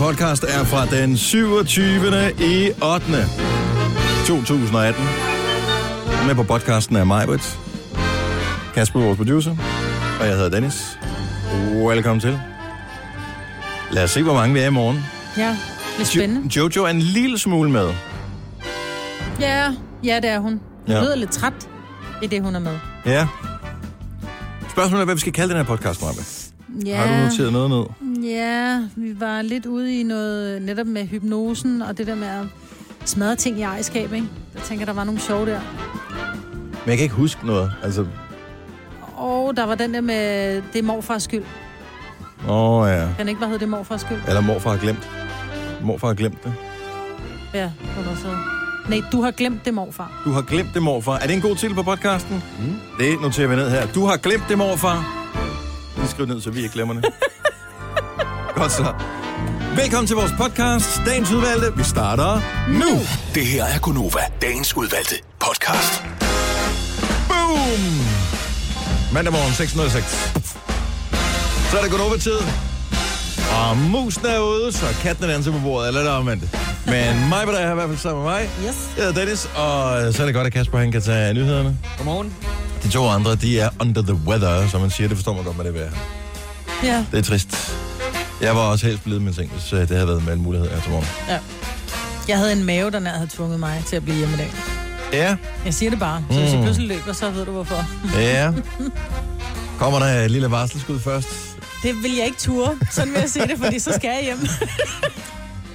podcast er fra den 27. i 8. 2018. Med på podcasten er Majbrit, Kasper, vores producer, og jeg hedder Dennis. Velkommen til. Lad os se, hvor mange vi er i morgen. Ja, det er spændende. Jo- Jojo er en lille smule med. Ja, ja, det er hun. Hun Ja. lyder lidt træt i det, hun er med. Ja. Spørgsmålet er, hvad vi skal kalde den her podcast, Maja. Ja, Har du noteret noget ned? Ja, vi var lidt ude i noget netop med hypnosen og det der med at smadre ting i ejerskab, ikke? Jeg tænker, der var nogle sjove der. Men jeg kan ikke huske noget. Altså, Og der var den der med, det er morfars skyld. åh oh, ja. Kan ikke bare hedde, det er morfars skyld? Eller morfar har glemt. Morfar har glemt det. Ja, hun er så. Nej, du har glemt det, morfar. Du har glemt det, morfar. Er det en god titel på podcasten? Mm. Det noterer vi ned her. Du har glemt det, morfar. Vi skriver ned, så vi ikke glemmer det. Godt så. Velkommen til vores podcast, Dagens Udvalgte. Vi starter nu. Det her er Gunova, dagens udvalgte podcast. Boom! Mandag morgen 6.06. Så er det gået over tid. Og musen er ude, så katten er danser på bordet, eller er det omvendt. Men mig var der her i hvert fald sammen med mig. Yes. Jeg hedder Dennis, og så er det godt, at Kasper han kan tage nyhederne. Godmorgen. De to andre, de er under the weather, som man siger. Det forstår man godt, hvad det være. Ja. Det er trist. Jeg var også helst blevet med ting, hvis øh, det havde været med en mulighed her til morgen. ja. Jeg havde en mave, der nær havde tvunget mig til at blive hjemme i dag. Ja, Jeg siger det bare, så hvis jeg Mm. pludselig løber, så ved du hvorfor. ja. Kommer der et lille varselsskud først? Det vil jeg ikke ture. Sådan vil jeg se det, fordi så skal jeg hjem.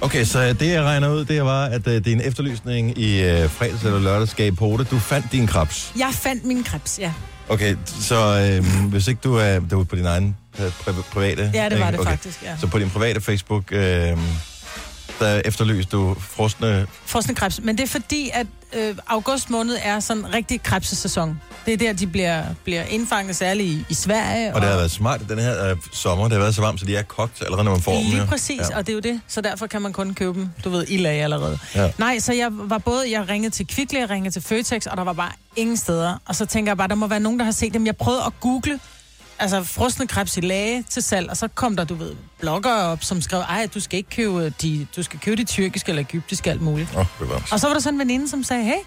Okay, så det jeg regner ud, det var, at øh, din efterlysning i øh, fredags eller lørdags gav på det. Du fandt din krabs. Jeg fandt min krebs, ja. Okay, så øh, hvis ikke du er, det var på din egen pri- private... Ja, det var ikke? det faktisk, ja. Så på din private Facebook, øh, der efterlyste du frosne... Frosne krebs. Men det er fordi, at øh, august måned er sådan rigtig krebsesæson. Det er der, de bliver, bliver indfanget, særligt i, i Sverige. Og det har været smart den her øh, sommer. Det har været så varmt, så de er kogt allerede, når man får dem. Lige præcis, ja. og det er jo det. Så derfor kan man kun købe dem, du ved, i lag allerede. Ja. Nej, så jeg var både, jeg ringede til Kvickly, jeg ringede til Føtex, og der var bare ingen steder. Og så tænker jeg bare, der må være nogen, der har set dem. Jeg prøvede at google, altså frosne krebs i lage til salg, og så kom der, du ved, bloggere op, som skrev, ej, du skal ikke købe de, du skal købe de tyrkiske eller egyptiske, alt muligt. Oh. Og så var der sådan en veninde, som sagde, hey,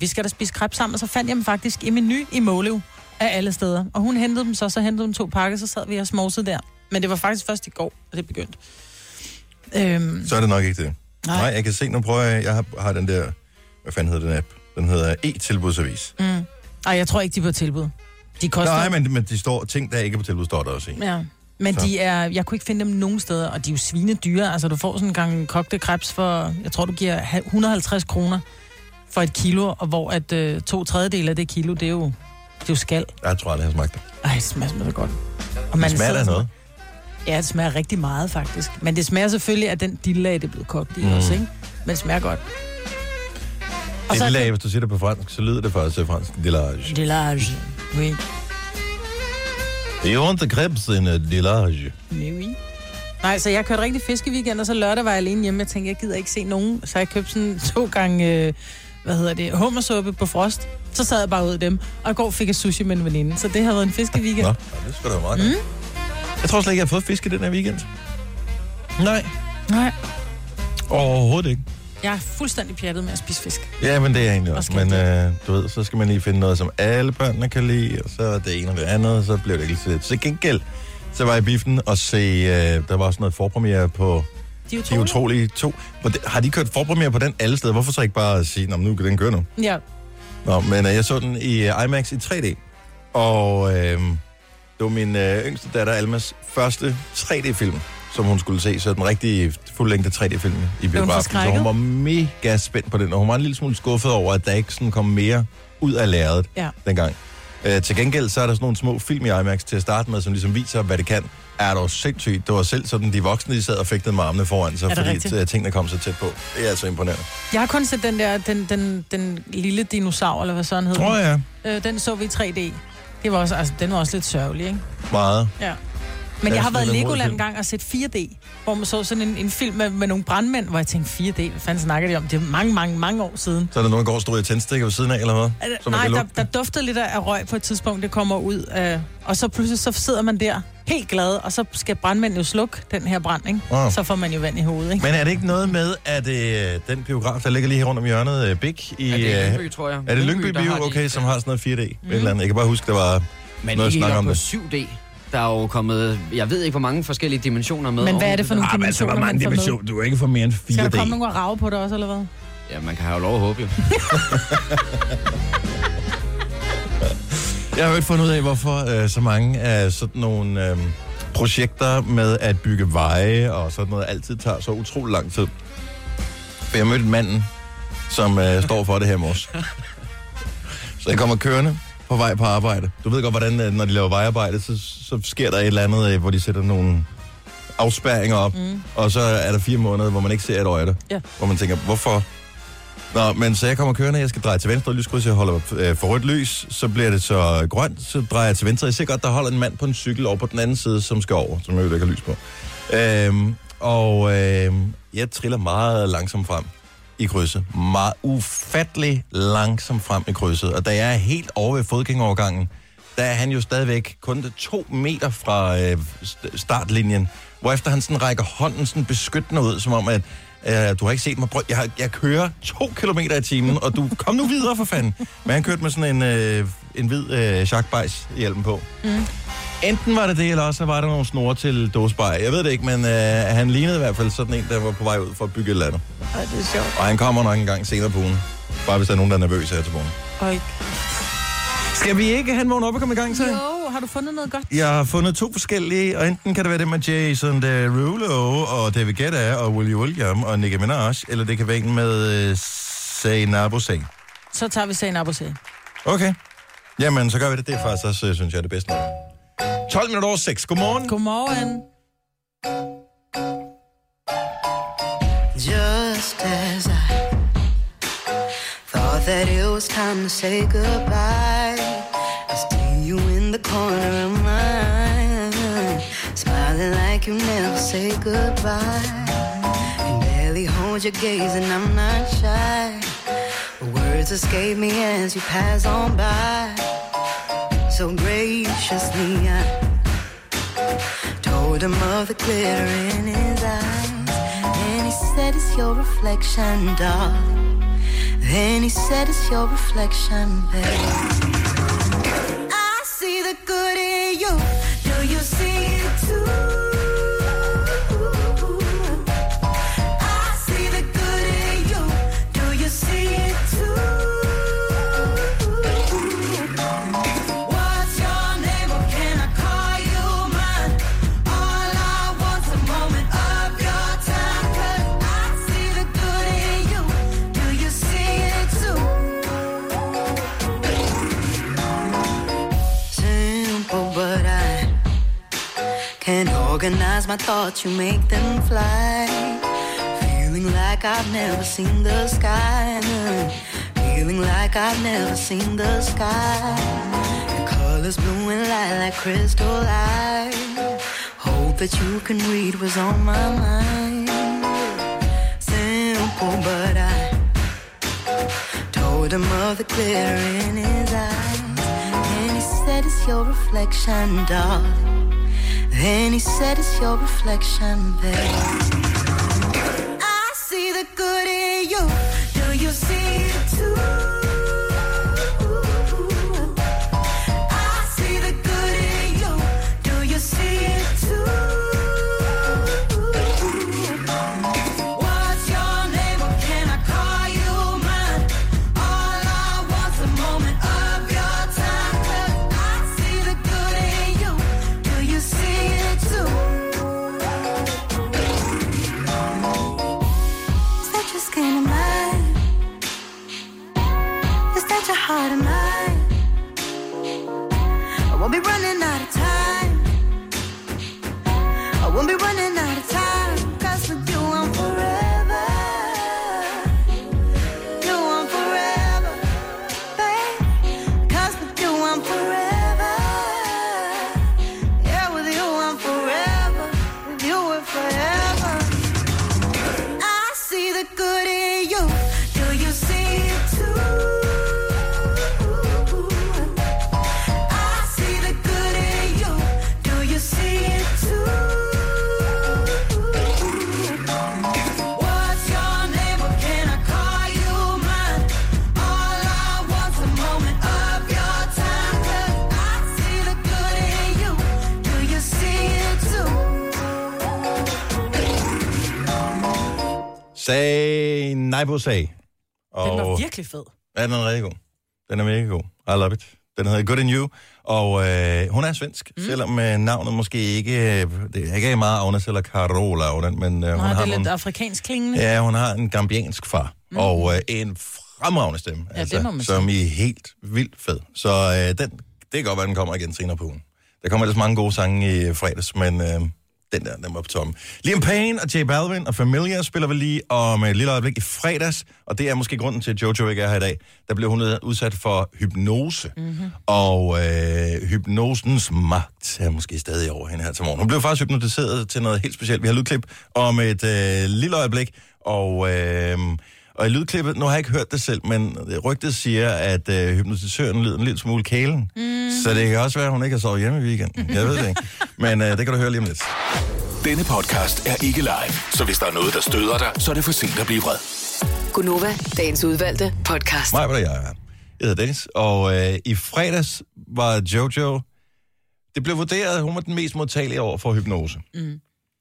vi skal da spise krebs sammen, og så fandt jeg dem faktisk i menu i Målev af alle steder. Og hun hentede dem så, så hentede hun to pakker, så sad vi og smovsede der. Men det var faktisk først i går, at det begyndte. Øhm, Så er det nok ikke det. Nej, Nej. Nej jeg kan se, nu prøver jeg, jeg har, har den der, hvad fanden hedder den app? Den hedder e-tilbudsavis. mm. Ej, jeg tror ikke, de er på tilbud. De koster... Nej, men, men de står, ting, der ikke er på tilbud, står der også i. Ja. Men Så. de er, jeg kunne ikke finde dem nogen steder, og de er jo svinedyre. Altså, du får sådan en gang kogte krebs for, jeg tror, du giver ha- 150 kroner for et kilo, og hvor at øh, to tredjedele af det kilo, det er jo, det er jo skal. Jeg tror aldrig, jeg har smagt det. Ej, det smager så godt. Og Det smager af noget. Ja, det smager rigtig meget, faktisk. Men det smager selvfølgelig af den dillag, det er blevet kogt i Mm. også, ikke? Men det smager godt. Og Det er er lag, hvis du siger det på fransk, så lyder det faktisk fransk. Delage. Delage. Oui. You want the crepes in a delage. Oui, oui. Nej, så jeg kørte rigtig fiskeweekend, og så lørdag var jeg alene hjemme. Jeg tænkte, jeg gider ikke se nogen. Så jeg købte sådan to gange, øh, hvad hedder det, hummersuppe på frost. Så sad jeg bare ud af dem, og i går fik jeg sushi med en veninde. Så det har været en fiskeweekend. Nå, ja, det skulle da være meget mm. Jeg tror slet ikke, jeg har fået fisk i den her weekend. Nej, Nej, overhovedet ikke. Jeg er fuldstændig pjattet med at spise fisk. Ja, men det er jeg egentlig Og også. Men øh, du ved, så skal man lige finde noget, som alle børnene kan lide, og så er det ene og det andet, og så bliver det ikke så Til gengæld, så var jeg i biffen og se, øh, der var også noget forpremiere på De er De Utrolige 2. Hvor det- Har de kørt forpremiere på den alle steder? Hvorfor så ikke bare sige, Nå, nu kan den køre nu? Ja, Nå, men øh, jeg så den i øh, IMAX i 3D, og øh, det var min øh, yngste datter Almas første 3D-film, som hun skulle se, så den rigtige fuldlængde 3D-film i biografen. Så hun var mega spændt på den, og hun var en lille smule skuffet over, at der ikke sådan kom mere ud af lærredet ja. dengang. Øh, til gengæld så er der sådan nogle små film i IMAX til at starte med, som ligesom viser, hvad det kan. Er du sindssygt? Det var selv sådan, de voksne, de sad og fægtede med armene foran sig, fordi rigtigt? øh, tingene kom så tæt på. Det er altså imponerende. Jeg har kun set den der, den, den, den lille dinosaur, eller hvad sådan hed. Tror den. jeg. Øh, den så vi i 3D. Det var også, altså, den var også lidt sørgelig, ikke? Meget. Ja. Men jeg har været i Legoland en gang og set 4D, hvor man så sådan en, en film med, med nogle brandmænd, hvor jeg tænkte, 4D, hvad fanden snakker de om? Det er mange, mange, mange år siden. Så er der nogen, der går og står i tændstikker ved siden af, eller hvad? Så man Nej, der, der duftede lidt af røg på et tidspunkt, det kommer ud. Øh, og så pludselig så sidder man der helt glad, og så skal brandmænden jo slukke den her brand, ikke? Wow. Så får man jo vand i hovedet, ikke? Men er det ikke noget med, at øh, den biograf, der ligger lige her rundt om hjørnet, øh, Big i... Ja, det er øh, Lyngby, tror jeg. er det Lyngby Bio, har de- okay, som har sådan noget 4D? Mm. Eller andet. Jeg kan bare huske, der var Men noget ikke snak om på det. 7D. Der er jo kommet, jeg ved ikke, hvor mange forskellige dimensioner med. Men hvad er det for nogle Ah, men altså, dimensioner, hvor mange man får med? dimensioner? Du kan ikke få mere end Skal der 4D. komme nogen og rave på det også, eller hvad? Ja, man kan have lov at håbe jo. Jeg har jo ikke fundet ud af, hvorfor øh, så mange af sådan nogle øh, projekter med at bygge veje og sådan noget altid tager så utrolig lang tid. For jeg mødte manden, som øh, står for det her i morges. Så jeg kommer kørende på vej på arbejde. Du ved godt, hvordan øh, når de laver vejarbejde, så, så sker der et eller andet, øh, hvor de sætter nogle afspærringer op, mm. og så er der fire måneder, hvor man ikke ser et øje. Ja. Hvor man tænker, hvorfor Nå, men så jeg kommer kørende, jeg skal dreje til venstre, lyskryds, jeg holder øh, for rødt lys, så bliver det så grønt, så drejer jeg til venstre. Jeg ser godt, der holder en mand på en cykel over på den anden side, som skal over, som jeg ikke har lys på. Øhm, og øh, jeg triller meget langsomt frem i krydset. Meget ufattelig langsomt frem i krydset. Og da jeg er helt over ved fodgængerovergangen, der er han jo stadigvæk kun to meter fra øh, startlinjen, hvorefter han sådan rækker hånden sådan beskyttende ud, som om at øh, du har ikke set mig. Jeg, har- jeg kører to kilometer i timen, og du kom nu videre for fanden. Men han kørte med sådan en, øh, en hvid øh, Jacques hjelm på. Mm. Enten var det det, eller også var der nogle snore til dåsebajer. Jeg ved det ikke, men øh, han lignede i hvert fald sådan en, der var på vej ud for at bygge et eller andet. Ej, det er sjovt. Og han kommer nok en gang senere på ugen. Bare hvis der er nogen, der er nervøse her til morgen. Hold. Skal vi ikke have en vågen op og komme i gang til? Jo, har du fundet noget godt? Jeg har fundet to forskellige, og enten kan det være det med Jason Derulo og David Guetta og Willie William og Nicki Minaj, eller det kan være en med uh, Zainab Hussein. Så tager vi og se. Okay. Jamen, så gør vi det. Det er faktisk også, øh, synes jeg, det bedste. 12 minutter over 6. Godmorgen. Godmorgen. Just as I thought that it was time to say goodbye, I see you in the corner of my eye, smiling like you never say goodbye. Can barely hold your gaze, and I'm not shy. The words escape me as you pass on by. So graciously, I told him of the glitter in his eyes. And he said, It's your reflection, darling. Then he said, It's your reflection, babe. I see the good in you. Do you see can't organize my thoughts. You make them fly. Feeling like I've never seen the sky. Feeling like I've never seen the sky. Your colors blue and light like crystal light. Hope that you can read what's on my mind. Simple, but I told him of the glitter in his eyes. And he said, It's your reflection, darling. Then he said, It's your reflection, babe. Say Naibo Say. Den Og var virkelig fed. ja, den er rigtig god. Den er mega god. I love it. Den hedder Good in You, og øh, hun er svensk, mm. selvom øh, navnet måske ikke, øh, det er ikke meget Agnes eller Carola den, men øh, hun Nej, det har er lidt afrikansk klingende. ja, hun har en gambiansk far, mm. og øh, en fremragende stemme, altså, det må man som i helt vildt fed. Så øh, den, det kan godt være, den kommer igen senere på ugen. Der kommer ellers mange gode sange i fredags, men øh, den der, den var på toppen. Liam Payne og J Balvin og Familia spiller vi lige om et lille øjeblik i fredags, og det er måske grunden til, at Jojo ikke er her i dag. Der blev hun udsat for hypnose, mm-hmm. og øh, hypnosens magt er måske stadig over hende her til morgen. Hun blev faktisk hypnotiseret til noget helt specielt. Vi har lydklip om et øh, lille øjeblik, og... Øh, og i lydklippet, nu har jeg ikke hørt det selv, men rygtet siger, at øh, hypnotisøren lyder en lille smule kælen. Mm. Så det kan også være, at hun ikke har sovet hjemme i weekenden. Jeg ved det ikke. Men øh, det kan du høre lige om lidt. Denne podcast er ikke live, så hvis der er noget, der støder dig, så er det for sent at blive vred. Gunova, dagens udvalgte podcast. Mig, hvad jeg er. Jeg hedder Dennis, og øh, i fredags var Jojo... Det blev vurderet, at hun var den mest modtagelige over for hypnose. Mm.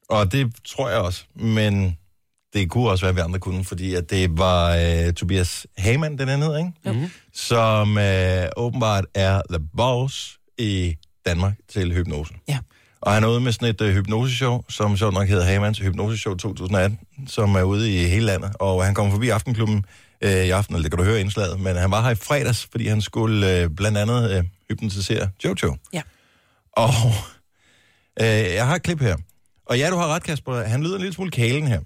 Og det tror jeg også, men det kunne også være, at vi andre kunne, fordi at det var øh, Tobias Hamann, den anden ikke? Mm-hmm. Som øh, åbenbart er the boss i Danmark til hypnose. Ja. Og han er ude med sådan et øh, hypnoseshow, som sjovt nok hedder Hamanns Hypnoseshow 2018, som er ude i hele landet. Og han kommer forbi Aftenklubben øh, i aften, eller det kan du høre indslaget, men han var her i fredags, fordi han skulle øh, blandt andet øh, hypnotisere Jojo. Ja. Og øh, jeg har et klip her. Og ja, du har ret, Kasper. Han lyder en lille smule kælen her.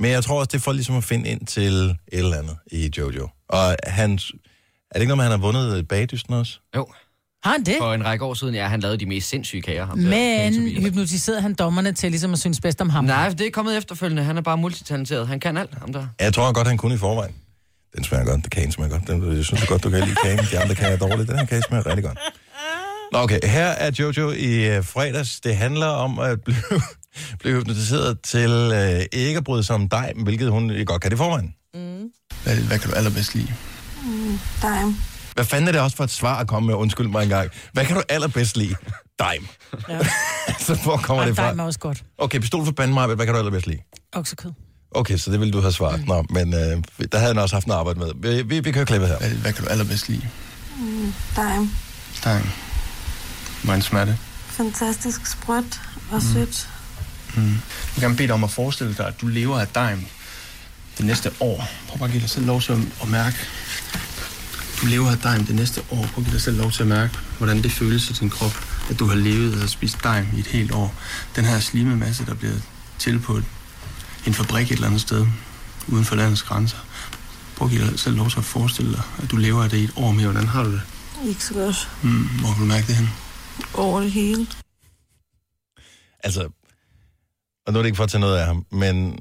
Men jeg tror også, det er for ligesom at finde ind til et eller andet i Jojo. Og han... Er det ikke noget med, han har vundet bagdysten også? Jo, Har han det? for en række år siden, ja, han lavede de mest sindssyge kager. ham der, Men Tobias. hypnotiserede han dommerne til ligesom at synes bedst om ham? Nej, det er kommet efterfølgende. Han er bare multitalenteret. Han kan alt, ham der. Jeg tror godt, han kunne i forvejen. Den smager godt. Det kagen smager godt. Den, jeg synes godt, du kan lide kagen. De andre kager er dårligt. Den her kage smager rigtig godt. Nå, okay. Her er Jojo i uh, fredags. Det handler om at blive, blive hypnotiseret til uh, ikke at bryde sig om dig, hvilket hun godt kan i forvejen. Hvad, hvad kan du allerbedst lide? Dime. Hvad fanden er det også for et svar at komme med? Undskyld mig engang. Hvad kan du allerbedst lide? Dime. Ja. Så hvor kommer Og det fra? dig er også godt. Okay, pistol for banden mig. Hvad kan du allerbedst lide? Oksekød. Okay, så det ville du have svaret. Nå, men øh, der havde han også haft noget arbejde med. Vi, vi, vi kører klippet her. Hvad, hvad kan du allerbedst lide? Dime. Stang. Hvordan smager det? Fantastisk sprødt og sødt. Jeg vil gerne bede dig om at forestille dig, at du lever af dime det næste år. Prøv bare at give dig selv lov til at, mærke. Du lever af dime det næste år. Prøv at give dig selv lov til at mærke, hvordan det føles i din krop, at du har levet og spist dime i et helt år. Den her slimemasse, der bliver til på et, en fabrik et eller andet sted, uden for landets grænser. Prøv at give dig selv lov til at forestille dig, at du lever af det i et år mere. Hvordan har du det? Ikke så godt. Mm, hvor kan du mærke det hen? Over det hele. Altså, og nu er det ikke for at tage noget af ham, men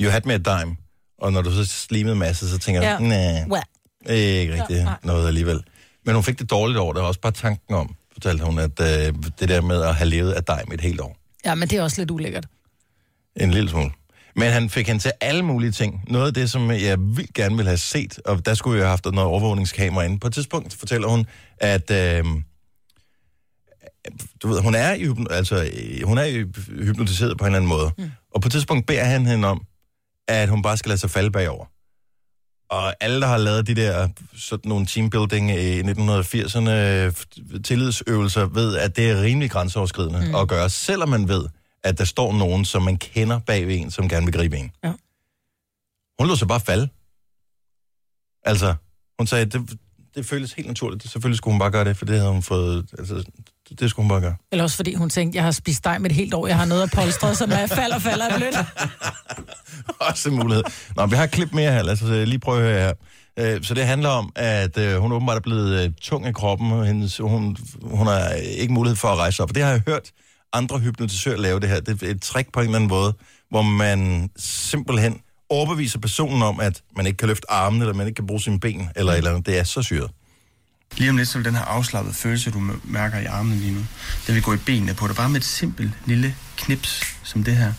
you had me a dime, og når du så slimede masse, så tænker jeg, Ja. nej, Well. ikke rigtig Ja, nej. noget alligevel. Men hun fik det dårligt over det, og også bare tanken om, fortalte hun, at øh, det der med at have levet af dime et helt år. Ja, men det er også lidt ulækkert. En lille smule. Men han fik hende til alle mulige ting. Noget af det, som jeg vildt gerne ville have set, og der skulle jeg have haft noget overvågningskamera inde. På et tidspunkt fortæller hun, at øh, du ved, hun er, i, altså, øh, hun er hypnotiseret på en eller anden måde. Mm. Og på et tidspunkt beder han hende om, at hun bare skal lade sig falde bagover. Og alle, der har lavet de der sådan nogle teambuilding i 1980'erne tillidsøvelser, ved, at det er rimelig grænseoverskridende mm. at gøre, selvom man ved, at der står nogen, som man kender bag ved en, som gerne vil gribe en. Ja. Hun lå sig bare falde. Altså, hun sagde, det, det føles helt naturligt. Selvfølgelig skulle hun bare gøre det, for det havde hun fået... Altså, det, skulle hun bare gøre. Eller også fordi hun tænkte, jeg har spist dig med et helt år, jeg har noget at polstre, som er falder, falder er blødt. Også en mulighed. Nå, vi har et klip mere her. Lad os øh, lige prøve at høre her. Øh, Så det handler om, at øh, hun åbenbart er blevet tung i kroppen. og Hendes, hun, hun har ikke mulighed for at rejse op. Og det har jeg hørt andre hypnotisører lave det her. Det er et trick på en eller anden måde, hvor man simpelthen overbeviser personen om, at man ikke kan løfte armen, eller man ikke kan bruge sine ben, eller eller andet. Det er så syret. Lige om lidt, så vil den her afslappede følelse, du mærker i armene lige nu, den vil gå i benene på dig. Bare med et simpelt lille knips som det her,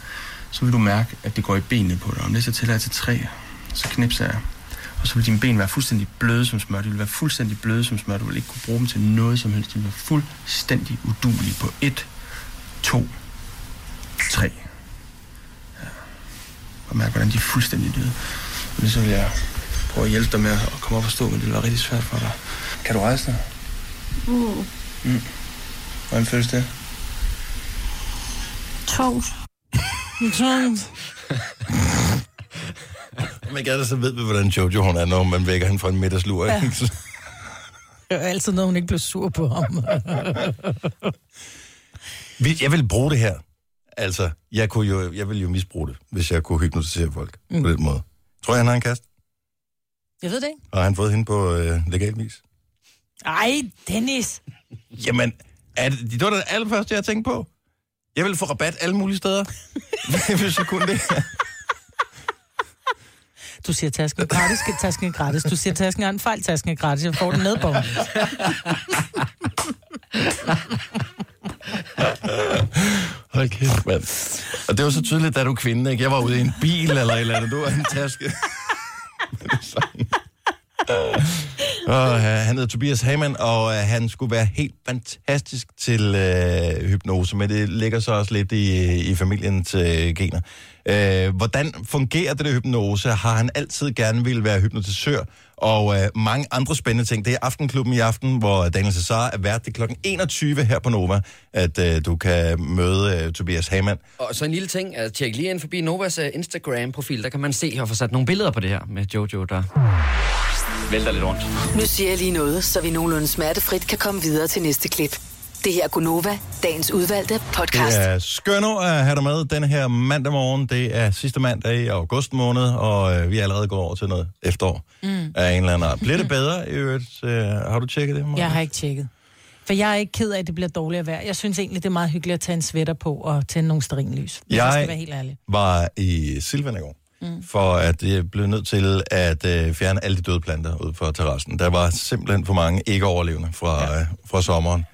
så vil du mærke, at det går i benene på dig. Om lidt, så tæller jeg til tre, så knipser jeg. Og så vil dine ben være fuldstændig bløde som smør. De vil være fuldstændig bløde som smør. Du vil ikke kunne bruge dem til noget som helst. De vil være fuldstændig udulige på et, to, tre. Ja. og mærke, hvordan de er fuldstændig døde. Men så vil jeg prøve at hjælpe dig med at komme op og stå, men det vil være rigtig svært for dig. Kan du rejse dig? Mm. Mm. Hvordan føles det? Tungt. Tungt. Man kan så ved vi, hvordan Jojo hun er, når man vækker hende fra en middagslur. Ja. Ja. Det er altid noget, hun ikke blev sur på ham. jeg vil bruge det her. Altså, jeg, kunne jo, jeg vil jo misbruge det, hvis jeg kunne hypnotisere folk mm. på den måde. Tror jeg, han har en kast? Jeg ved det ikke. Og har han fået hende på øh, legal vis? Ej, Dennis. Jamen, er det, det var det allerførste, jeg tænkte på. Jeg vil få rabat alle mulige steder, hvis jeg kunne det. Du siger, tasken er gratis, tasken er gratis. Du siger, tasken er en fejl, tasken er gratis. Jeg får den med på. Hold kæft, mand. Og det var så tydeligt, da du er kvinde, ikke? Jeg var ude i en bil eller et eller andet. Du var en taske. og, uh, han hedder Tobias Hamann, og uh, han skulle være helt fantastisk til uh, hypnose, men det ligger så også lidt i, i familiens til gener. Uh, hvordan fungerer det der hypnose? Har han altid gerne vil være hypnotisør? Og uh, mange andre spændende ting. Det er Aftenklubben i aften, hvor Daniel Cesar er vært. Det er kl. 21 her på Nova, at uh, du kan møde uh, Tobias Hamann. Og så en lille ting, at tjek lige ind forbi Novas uh, Instagram-profil, der kan man se og få sat nogle billeder på det her med Jojo, der vælter lidt rundt. Nu siger jeg lige noget, så vi nogenlunde smertefrit kan komme videre til næste klip. Det her er Gunova, dagens udvalgte podcast. Det er skønner at have dig med den her mandag morgen. Det er sidste mandag i august måned, og øh, vi er allerede gået over til noget efterår mm. af en eller anden art. Bliver det bedre i øvrigt? Øh, har du tjekket det? Maja? Jeg har ikke tjekket. For jeg er ikke ked af, at det bliver dårligere vejr. Jeg synes egentlig, det er meget hyggeligt at tage en sweater på og tænde nogle sterinlys. Jeg, Jeg- skal være helt ærlig. var i Silvan i går, mm. for at jeg blev nødt til at øh, fjerne alle de døde planter ud fra terrassen. Der var simpelthen for mange ikke overlevende fra, ja. øh, fra sommeren.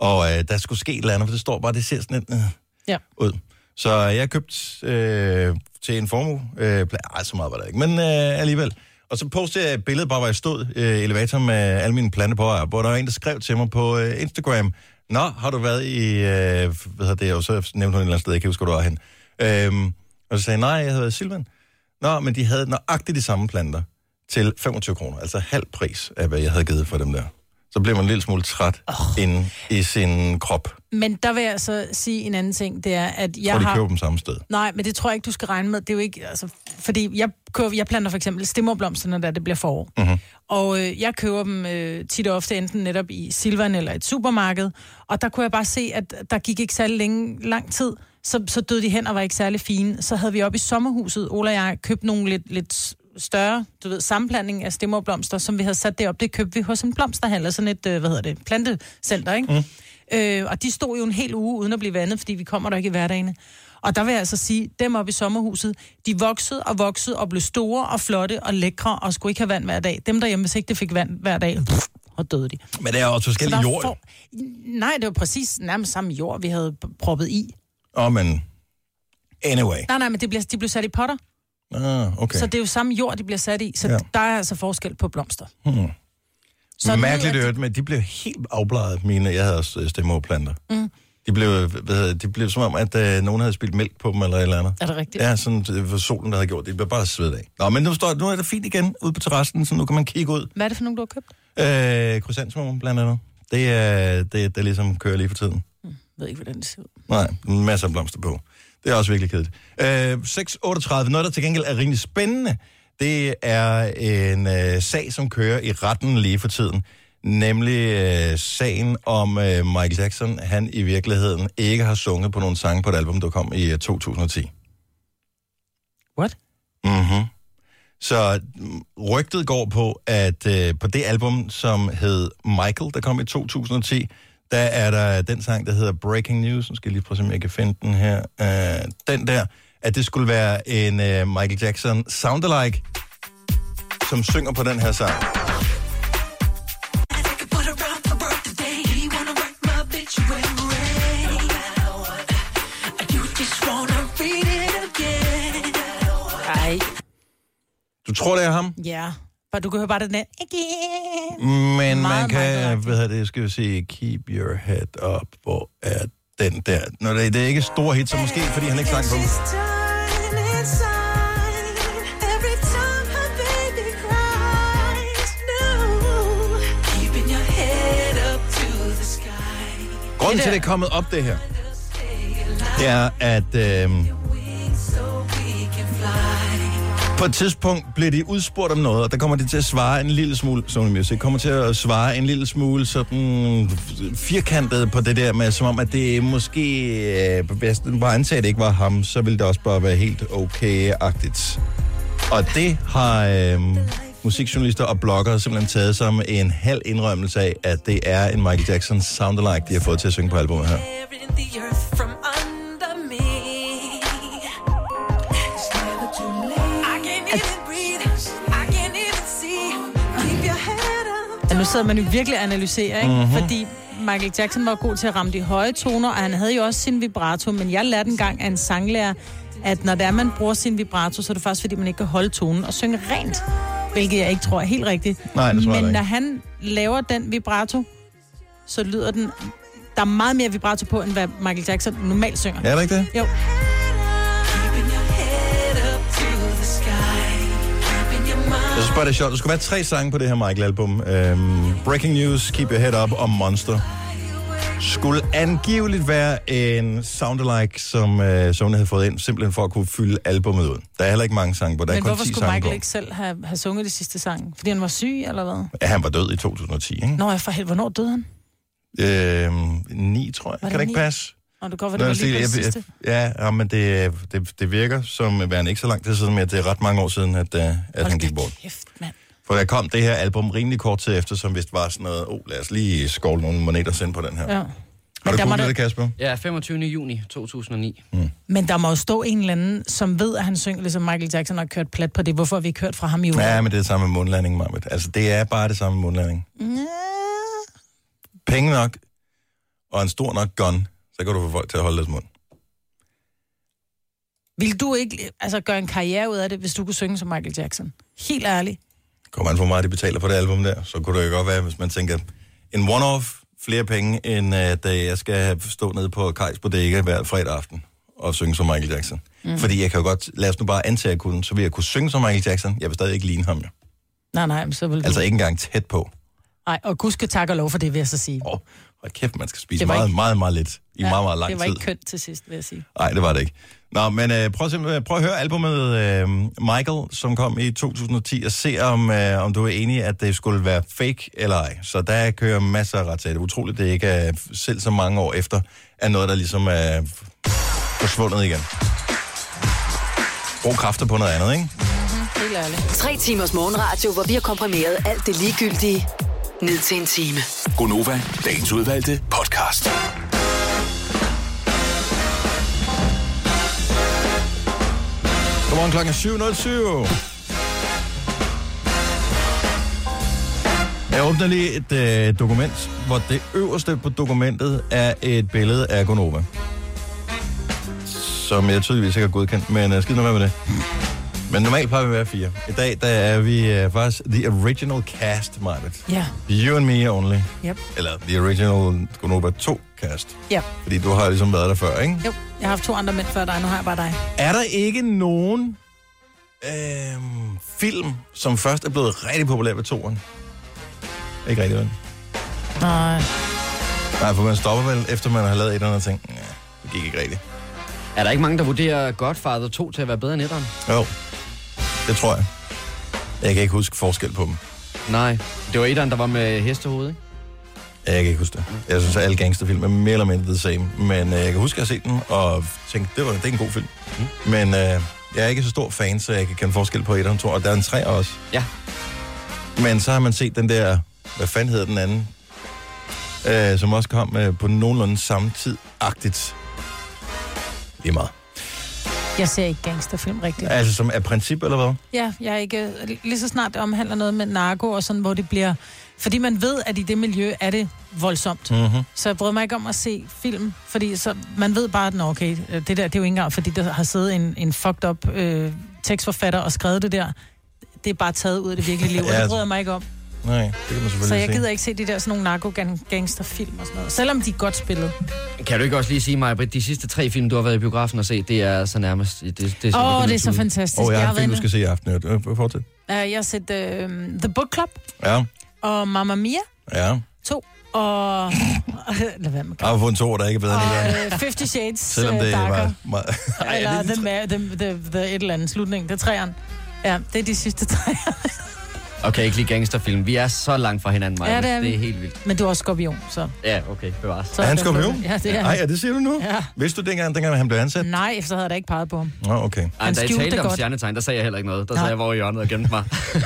Og øh, der skulle ske et eller andet, for det står bare, det ser sådan lidt øh, Ja. ud. Så jeg har købt øh, til en formue. Øh, ej, så meget var der ikke, men øh, alligevel. Og så postede jeg et billede, bare hvor jeg stod øh, i elevatoren med alle mine planter på, og hvor der var en, der skrev til mig på øh, Instagram, Nå, har du været i, øh, hvad hedder det, og så nævnte hun et eller andet sted, jeg kan ikke huske, hvor du var hen. Øhm, og så sagde jeg, nej, jeg i Silvan. Nå, men de havde nøjagtigt de samme planter til 25 kroner, altså halv pris af, hvad jeg havde givet for dem der. Så bliver man en lille smule træt oh. inde i sin krop. Men der vil jeg så sige en anden ting, det er, at jeg Jeg tror, de har... køber dem samme sted. Nej, men det tror jeg ikke, du skal regne med. Det er jo ikke, altså, fordi jeg, køber, jeg planter for eksempel stimmerblomster, når det bliver forår. Mhm. Og øh, jeg køber dem øh, tit og ofte enten netop i Silvan eller et supermarked. Og der kunne jeg bare se, at der gik ikke særlig længe, lang tid, så, så døde de hen og var ikke særlig fine. Så havde vi oppe i sommerhuset, Ola og jeg, købt nogle lidt, lidt større, du ved, sammenblanding af stimmerblomster, som vi havde sat derop. Det købte vi hos en blomsterhandler, sådan et, øh, hvad hedder det, plantecenter, ikke? Mm. Øh, og de stod jo en hel uge uden at blive vandet, fordi vi kommer der ikke i hverdagene. Og der vil jeg altså sige, dem oppe i sommerhuset, de voksede og voksede og blev store og flotte og lækre og skulle ikke have vand hver dag. Dem derhjemme, hvis ikke det fik vand hver dag, pff, og døde de. Men det er også forskellige jord. får- Nej, det var præcis nærmest samme jord, vi havde proppet i. Åh, oh, men anyway. Nej, nej, men det bliver, de blev sat i potter. Ah, okay. Så det er jo samme jord, de bliver sat i. Så Ja. der er altså forskel på blomster. Hmm. Så Mærkeligt øvrigt, men de blev helt afbladet, mine. Jeg havde også øh, stemmeoplanter. Mm. De blev, hvad hedder, det, de blev som om, at øh, nogen havde spildt mælk på dem, eller et eller andet. Er det rigtigt? Ja, sådan, det var solen, der havde gjort det. De blev bare svedt af. Nå, men nu, står, nu er det fint igen ude på terrassen, så nu kan man kigge ud. Hvad er det for nogen, du har købt? Øh, Krysantemum, blandt andet. Det er det, der ligesom kører lige for tiden. Jeg ved ikke, hvordan det ser ud. Nej, masser af blomster på. Det er også virkelig kedeligt. Øh, 6.38. Noget, der til gengæld er rimelig spændende, det er en øh, sag, som kører i retten lige for tiden. Nemlig øh, sagen om øh, Michael Jackson, han i virkeligheden ikke har sunget på nogle sange på et album, der kom i øh, 2010. What? Mhm. Så mm, rygtet går på, at øh, på det album, som hed Michael, der kom i 2010, der er der den sang, der hedder Breaking News. Nu skal jeg lige prøve, om jeg kan finde den her. Øh, den der, at det skulle være en øh, Michael Jackson soundalike, som synger på den her sang. Ej, Du tror, det er ham? ja. Bare du kan høre bare den der... Men meget, man kan, hvad det, skal vi sige, keep your head up, hvor er den der... Nå, det, det er ikke stor hit, så måske, fordi han ikke sang på dem. Grunden til, at det er kommet op, det her, det er, at øh, på et tidspunkt bliver de udspurgt om noget, og der kommer de til at svare en lille smule, Sony Music, kommer til at svare en lille smule sådan firkantet på det der med, som om, at det måske, øh, hvis den bare antager, at det ikke var ham, så ville det også bare være helt okay-agtigt. Og det har øh, musikjournalister og bloggere simpelthen taget som en halv indrømmelse af, at det er en Michael Jackson soundalike, de har fået til at synge på albumet her. Sidder man jo virkelig og analyserer, ikke? Mhm. Mm-hmm. Fordi Michael Jackson var god til at ramme de høje toner, og han havde jo også sin vibrato, men jeg lærte engang af en sanglærer, at når det er, man bruger sin vibrato, så er det faktisk, fordi man ikke kan holde tonen og synge rent. Hvilket jeg ikke tror er helt rigtigt. Nej, det tror jeg Men når ikke. han laver den vibrato, så lyder den... Der er meget mere vibrato på, end hvad Michael Jackson normalt synger. Er der ikke det? Jo. Synes bare, det er sjovt. Der skulle være tre sange på det her Michael-album. Øhm, Breaking News, Keep Your Head Up og Monster. Skulle angiveligt være en soundalike, som øh, Sony havde fået ind, simpelthen for at kunne fylde albummet ud. Der er heller ikke mange sange på. Der er Men kun hvorfor 10 skulle sange Michael på. ikke selv have, have sunget de sidste sang? Fordi han var syg, eller hvad? Ja, han var død i 2010, ikke? Nå, ja, for helvede, hvornår døde han? Øhm, 9, tror jeg. Kan det ikke ni? passe? Og det går, hvor det var lige på jeg- jeg- sidste. Ja, ja, men det, det, det virker som værende ikke så lang tid siden, men det er ret mange år siden, at, øh, at han Hold gik da bort. kæft, mand. For der kom det her album rimelig kort tid efter, som vist var sådan noget, oh, lad os lige skåle nogle moneter ind på den her. Ja. Har Men du der, må googlet der, det, Kasper? Ja, 25. juni 2009. men der må jo stå en eller anden, som ved, at han synger, ligesom Michael Jackson har kørt plat på det. Hvorfor har vi ikke hørt fra ham i uge? Ja, men det er det samme med mundlanding, Marvitt. Altså, det er bare det samme med mundlanding. Penge nok, og en stor nok gun, så kan du få folk til at holde deres mund. Vil du ikke altså, gøre en karriere ud af det, hvis du kunne synge som Michael Jackson? Helt ærligt. Kommer an for meget, de betaler på det album der, så kunne det jo godt være, hvis man tænker, en one-off, flere penge, end at øh, jeg skal stå nede på Kajs Bodega hver fredag aften og synge som Michael Jackson. Mm. Fordi jeg kan jo godt, lad os nu bare antage, at jeg kunne, så vil jeg kunne synge som Michael Jackson. Jeg vil stadig ikke ligne ham, jo. Nej, nej, men så vil du... Altså ikke engang tæt på. Ej, og gud skal tak og lov for det, vil jeg så sige. Åh, oh, kæft, man skal spise meget, ikke- meget, meget lidt i ja, meget, meget lang det var tid. ikke kønt til sidst, vil jeg sige. Nej, det var det ikke. Nå, men øh, prøv, simpelthen, prøv at høre albumet øh, Michael, som kom i 2010, og se om, øh, om du er enig, at det skulle være fake eller ej. Så der kører masser af retssag. Det er utroligt, det ikke er selv så mange år efter, er noget, der ligesom er forsvundet igen. Brug kræfter på noget andet, ikke? Helt ærligt. Tre timers morgenradio, hvor vi har komprimeret alt det ligegyldige ned til en time. Gonova, dagens udvalgte podcast. Godmorgen klokken er 7.07. Jeg åbner lige et øh, dokument, hvor det øverste på dokumentet er et billede af Gonova. Som jeg tydeligvis ikke har godkendt, men uh, skid nu med det. Men normalt plejer vi at være fire. I dag der er vi uh, faktisk the original cast, Margaret. Ja, You and me only. yep. Eller the original Gonova 2 cast. Ja, Fordi du har ligesom været der før, ikke? jo. Jeg har haft to andre mænd før dig, nu har jeg bare dig. Er der ikke nogen øhm, film, som først er blevet rigtig populær ved toeren? Ikke rigtig, vel? Nej. Nej, for man stopper vel, efter man har lavet et eller andet ting. Ja, det gik ikke rigtigt. Er der ikke mange, der vurderer Godfather 2 til at være bedre end etteren? Jo, det tror jeg. Jeg kan ikke huske forskel på dem. Nej, det var etteren, der var med hestehoved, ikke? Jeg kan ikke huske det. Jeg synes, at alle gangsterfilm er mere eller mindre the same. Men øh, jeg kan huske, at jeg har set den, og tænkte, det, var, det er en god film. Mm. Men øh, jeg er ikke så stor fan, så jeg kan kende forskel på 1 og 2, og der er en 3 også. Ja. Men så har man set den der, hvad fanden hedder den anden, øh, som også kom øh, på nogenlunde samme tid-agtigt. Lige meget. Jeg ser ikke gangsterfilm rigtigt. Altså som er princip, eller hvad? Ja, jeg er ikke... Lige så snart det omhandler noget med narko og sådan, hvor det bliver... Fordi man ved, at i det miljø er det voldsomt. Mm-hmm. Så jeg bryder mig ikke om at se film, fordi så, man ved bare, at nå, okay, det der, det er jo ikke engang, fordi der har siddet en, en fucked up øh, tekstforfatter og skrevet det der. Det er bare taget ud af det virkelige liv, og Ja, det bryder jeg mig ikke om. Nej, det kan man selvfølgelig Så jeg se. gider ikke se de der sådan nogle narko-gangsterfilm og sådan noget. Selvom de er godt spillet. Kan du ikke også lige sige mig, Britt, de sidste tre film, du har været i biografen og set, det er så nærmest... Det, det er Åh, oh, det er så fantastisk. Åh, oh, jeg har en været film, du skal se i aften. Øh, Fortsæt. Øh, jeg har set uh, The Book Club Ja, og Mamma Mia. ja. To. Og... Lad være med Jeg har fået en to, der ikke er bedre end det øh, 50 Shades Selvom øh, det darker. var meget... Eller er det the, the, the, the, et eller andet slutning. Det er træerne. Ja, det er de sidste tre. Okay, ikke lige gangsterfilm. Vi er så langt fra hinanden, Maja. Ja, det er vi. det er helt vildt. Men du er også skorpion, så... Ja, okay, bevares. så Er han det- skorpion? Ja, det er Ej, han. ja, det siger du nu? Ja. Vidste du dengang, dengang han blev ansat? Nej, så havde jeg da ikke peget på ham. Nå, okay. Ej, Han da jeg talte det om godt. stjernetegn, der sagde jeg heller ikke noget. Der Nej. sagde jeg, hvor i hjørnet og gemte mig.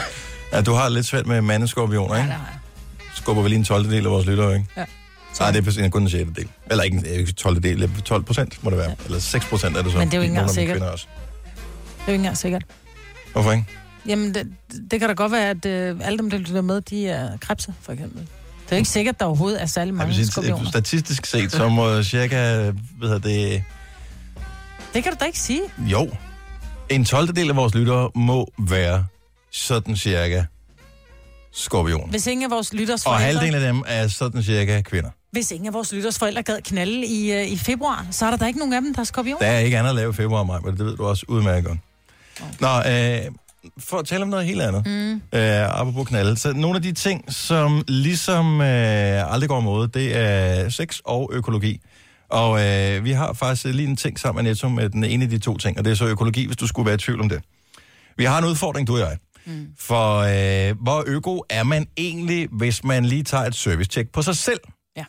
Ja, du har lidt svært med mandeskorpioner, Ja, ikke? det har jeg. Skubber vel lige en 12. del af vores lyttere, ikke? Ja. Nej, det er kun en 6. del. Eller ikke en ikke 12. del, 12 procent må det være. Eller 6 procent er det så. Men det er jo ikke engang sikkert. kvinder Også. Det er jo ikke engang sikkert. Hvorfor ikke? Jamen, det, det kan da godt være, at øh, alle dem, der lytter med, de er krebse, for eksempel. Det er jo ikke sikkert, at der overhovedet er særlig mange sige, skorpioner. statistisk set, så må cirka, hvad hedder det, Det kan du da ikke sige. jo, en 12. del af vores lyttere må være sådan cirka skorpion. Hvis ingen af vores lytters Og forældre, halvdelen af dem er sådan cirka kvinder. hvis ingen af vores lytters forældre gad knalde i, øh, i februar, så er der da ikke nogen af dem, der er skorpion. Der er ikke andet at lave i februar, maj, men det ved du også udmærket godt. Nå, øh, for at tale om noget helt andet, mm. øh, apropos knalde, så nogle af de ting, som ligesom øh, aldrig går mod, det er sex og økologi. Og øh, vi har faktisk lige en ting sammen med Netto med den ene af de to ting, og det er så økologi, hvis du skulle være i tvivl om det. Vi har en udfordring, du og jeg. Mm. For øh, hvor øko er man egentlig, hvis man lige tager et service-check på sig selv? Ja.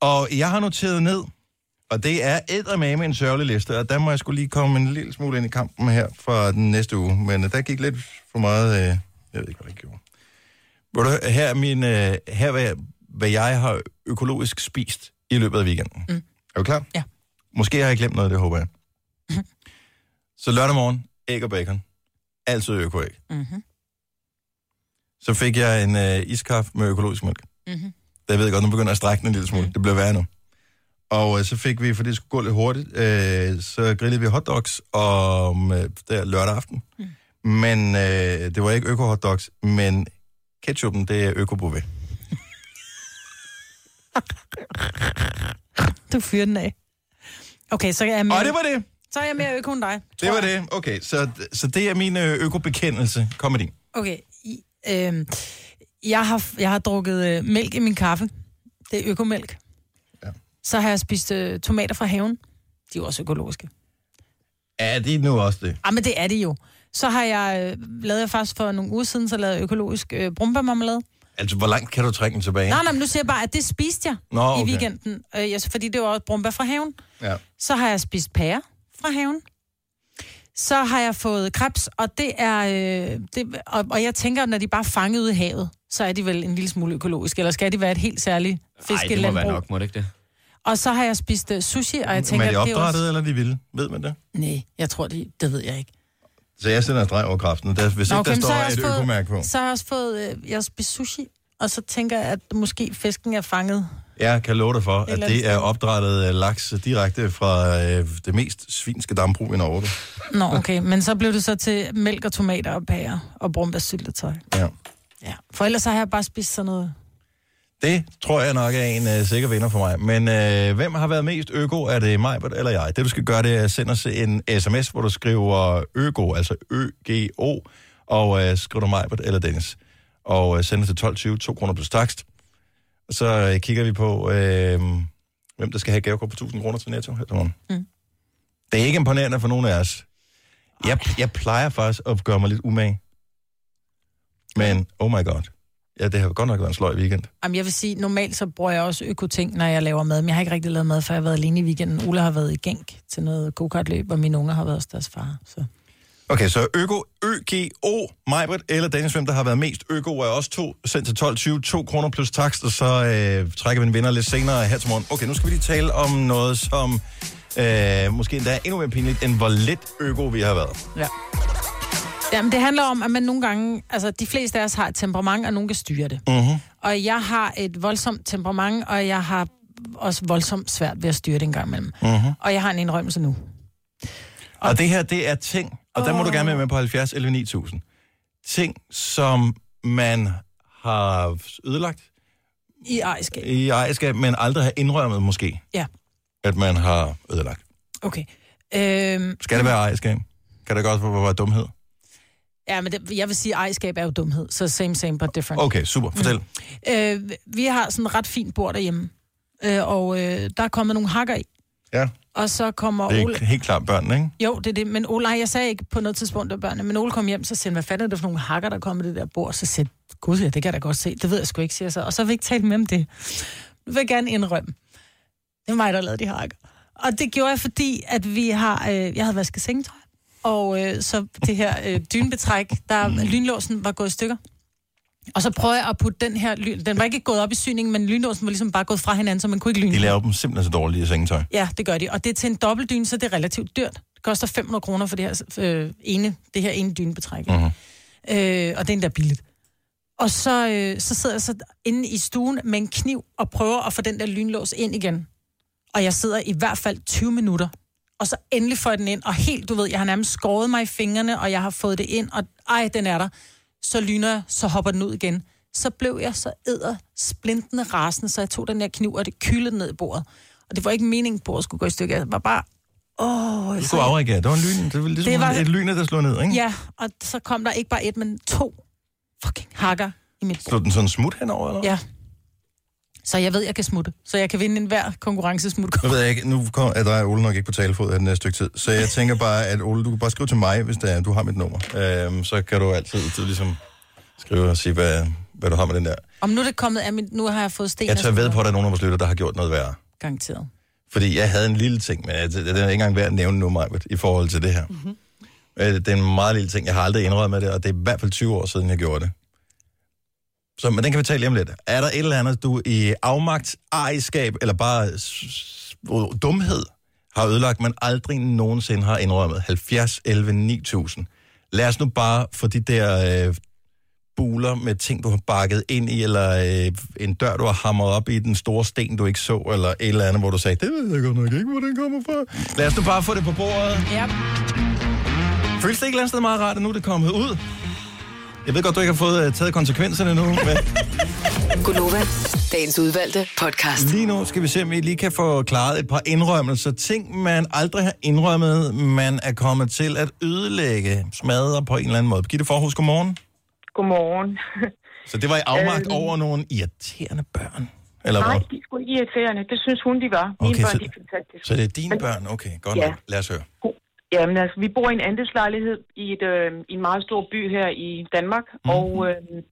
Og jeg har noteret ned, og det er eddermame en sørgelig liste, og der må jeg skulle lige komme en lille smule ind i kampen her for den næste uge. Men øh, der gik lidt for meget... Øh, jeg ved ikke, hvad jeg gjorde. Du, her er min, øh, her hvad, hvad jeg har økologisk spist i løbet af weekenden. Mm. Er du klar? Ja. Måske har jeg glemt noget, det håber jeg. Så lørdag morgen, æg og bacon. Altid økoæg. Mm-hmm. Så fik jeg en øh, iskaffe med økologisk mælk. Mm-hmm. Det ved jeg godt, nu begynder jeg at strække den en lille smule. Det bliver værre nu. Og øh, så fik vi, for det skulle gå lidt hurtigt, øh, så grillede vi hotdogs om øh, der lørdag aften. Mm. Men øh, det var ikke øko-hotdogs, men ketchupen, det er øko-bouvet. Du fyrer den af. Okay, så er jeg mere, Og det var det. så er jeg mere øko end dig. Det var jeg. det. Okay, så, så det er min øh, øko-bekendelse. Kom med din. Okay. I, øh, jeg, har, jeg har drukket øh, mælk i min kaffe. Det er økomælk. Ja. Så har jeg spist øh, tomater fra haven. De er jo også økologiske. Er det nu også det? Ah, men det er det jo. Så har jeg øh, lavet jeg faktisk for nogle uger siden, så lavede jeg økologisk øh, brumbærmarmelade. Altså, hvor langt kan du trække den tilbage? Nej, nej, men nu siger jeg bare, at det spiste jeg Nå, i okay. weekenden. Øh, jeg, fordi det var også brumbær fra haven. Ja. Så har jeg spist pære fra haven. Så har jeg fået krebs, og det er... Øh, det, og, og jeg tænker, når de bare er fanget ude i havet, så er de vel en lille smule økologiske, eller skal de være et helt særligt Nej, det må fiskelandbrug? være nok, må det ikke det? Og så har jeg spist uh, sushi, og jeg Men tænker, er de det er opdrettet, også... eller er de vilde? Ved man det? Nej, jeg tror, de, det ved jeg ikke. Så jeg sender en streg over kraften. Der, hvis Nå, ikke men der står et økomærke på. Så har jeg også fået... Øh, jeg har spist sushi, og så tænker jeg, at måske fisken er fanget. Jeg kan love dig for, at det er sted. opdrettet øh, laks direkte fra øh, det mest svinske dambrug i Norge. Nå, okay. Men så blev det så til mælk og tomater og pærer og brumbærsyltetøj. Ja. Ja. For ellers så har jeg bare spist sådan noget... Det tror jeg nok er en øh, sikker vinder for mig. Men øh, hvem har været mest øko? Er det mig eller jeg? Det du skal gøre, det er at sende os en sms, hvor du skriver øko, altså Ø-G-O, og øh, skriver du mig eller Dennis. Og øh, sender til 12.20, 2 kroner plus takst. Og så øh, kigger vi på, øh, hvem der skal have gavekort på 1.000 kroner til Netto her til morgen. Mm. Det er ikke imponerende for nogen af os. Jeg, jeg plejer faktisk at gøre mig lidt umage. Men, oh my god. Ja, det har godt nok været en sløj weekend. Jamen, jeg vil sige, normalt så bruger jeg også økoting, når jeg laver mad. Men jeg har ikke rigtig lavet mad, for jeg har været alene i weekenden. Ulla har været i gænk til noget go-kart-løb, og mine unger har været hos deres far. Så. Okay, så Øko, Ø-G-O, Majbert eller Dennis, hvem der har været mest Øko, er også to, sendt til 12.20, 2 kroner plus takst, og så øh, trækker vi en vinder lidt senere her til morgen. Okay, nu skal vi lige tale om noget, som øh, måske endda er endnu mere pinligt, end hvor lidt Øko vi har været. Ja. Jamen, det handler om, at man nogle gange... Altså, de fleste af os har et temperament, og nogen kan styre det. Mm-hmm. Og jeg har et voldsomt temperament, og jeg har også voldsomt svært ved at styre det en gang imellem. Mm-hmm. Og jeg har en indrømmelse nu. Og det her, det er ting, og der må du gerne være med på 70 eller 9000. Ting, som man har ødelagt I ejerskab. i ejerskab, men aldrig har indrømmet måske, Ja, at man har ødelagt. okay. Øhm, Skal det være ejerskab? Kan det godt være dumhed? Ja, men det, jeg vil sige, at ejerskab er jo dumhed. Så same, same, but different. Okay, super. Fortæl. Øh, vi har sådan et ret fint bord derhjemme. Øh, og øh, der er kommet nogle hakker i. Ja, Og så kommer det Ole... er helt klart børnene, ikke? Jo, det er det. Men Ole, jeg sagde ikke på noget tidspunkt, det var børnene. Men Ole kom hjem, så han, hvad fanden er det for nogle hakker, der kommer det der bord? Så jeg, gud, ja, det kan jeg da godt se. Det ved jeg sgu ikke, siger jeg så. Og så vil jeg ikke tale med om det. Nu vil jeg gerne indrømme. Det var mig, der lavede de hakker. Og det gjorde jeg, fordi at vi har... Øh, jeg havde vasket sengetøj. Og øh, så det her øh, dynbetræk, der lynlåsen var gået i stykker. Og så prøvede jeg at putte den her lyn... Den var ikke gået op i syningen, men lynlåsen var ligesom bare gået fra hinanden, så man kunne ikke lyne. De laver dem simpelthen så dårlige i sengetøj. Ja, det gør de. Og det er til en dobbeltdyne, så det er relativt dyrt. Det koster 500 kroner for det her, øh, ene, det her ene dynebetræk. Mhm. Mm-hmm. Øh, og det er endda billigt. Og så, øh, så sidder jeg så inde i stuen med en kniv og prøver at få den der lynlås ind igen. Og jeg sidder i hvert fald 20 minutter. Og så endelig får jeg den ind, og helt, du ved, jeg har nærmest skåret mig i fingrene, og jeg har fået det ind, og ej, den er der. Så lyner jeg, så hopper den ud igen. Så blev jeg så æder splintende rasende, så jeg tog den der kniv, og det kyldede ned i bordet. Og det var ikke meningen, at bordet skulle gå i stykker. Jeg var bare... Åh, Du så- skulle afreagere. Det var en lyn. Det var ligesom Det var- et lyn, der slog ned, ikke? Ja, og så kom der ikke bare et, men to fucking hakker i mit Slog den sådan smut henover, eller? Ja. Så jeg ved, jeg kan smutte. Så jeg kan vinde enhver konkurrencesmut. Nu ved jeg ikke, nu kom, er dig og Ole nok ikke på talefod af den næste stykke tid, så jeg tænker bare, at Ole, du kan bare skrive til mig, hvis det er, du har mit nummer. Øhm, så kan du altid, altid ligesom skrive og sige, hvad, hvad du har med den der. Om nu er det kommet af min... Nu har jeg fået sten. Jeg tør ved på, at der er nogen af vores lytter, der har gjort noget værre. Garanteret. Fordi jeg havde en lille ting, men det er ikke engang værd at nævne nu, Majbet, i forhold til det her. Mm-hmm. Det er en meget lille ting. Jeg har aldrig indrømt med det, og det er i hvert fald 20 år siden, jeg gjorde det. Så, men den kan vi tale lige om lidt. Er der et eller andet, du i afmagt, ejerskab eller bare dumhed har ødelagt, men aldrig nogensinde har indrømmet? 70, 11, 9000. Lad os nu bare få de der øh, buler med ting, du har bakket ind i, eller øh, en dør, du har hamret op i den store sten, du ikke så, eller et eller andet, hvor du sagde, det ved jeg godt nok ikke, hvor den kommer fra. Lad os nu bare få det på bordet. Ja. Føles det ikke et eller andet sted meget rart, at nu er det kommet ud? Jeg ved godt, du ikke har fået uh, taget konsekvenserne nu, men Gunova, dagens udvalgte podcast. lige nu skal vi se, om vi lige kan få klaret et par indrømmelser. Ting, man aldrig har indrømmet, man er kommet til at ødelægge, smadre på en eller anden måde. Gitte Forhus, godmorgen. Godmorgen. Så det var i afmagt Øhm. over nogle irriterende børn? Eller Nej, hvad? de ikke irriterende. Det synes hun, de var. Mine Okay, børn, så- de er fantastiske. Så det er dine børn? Okay, godt Ja. nok. Lad os høre. Jamen altså, vi bor i en andelslejlighed i, et, øh, i en meget stor by her i Danmark, mm. og øh,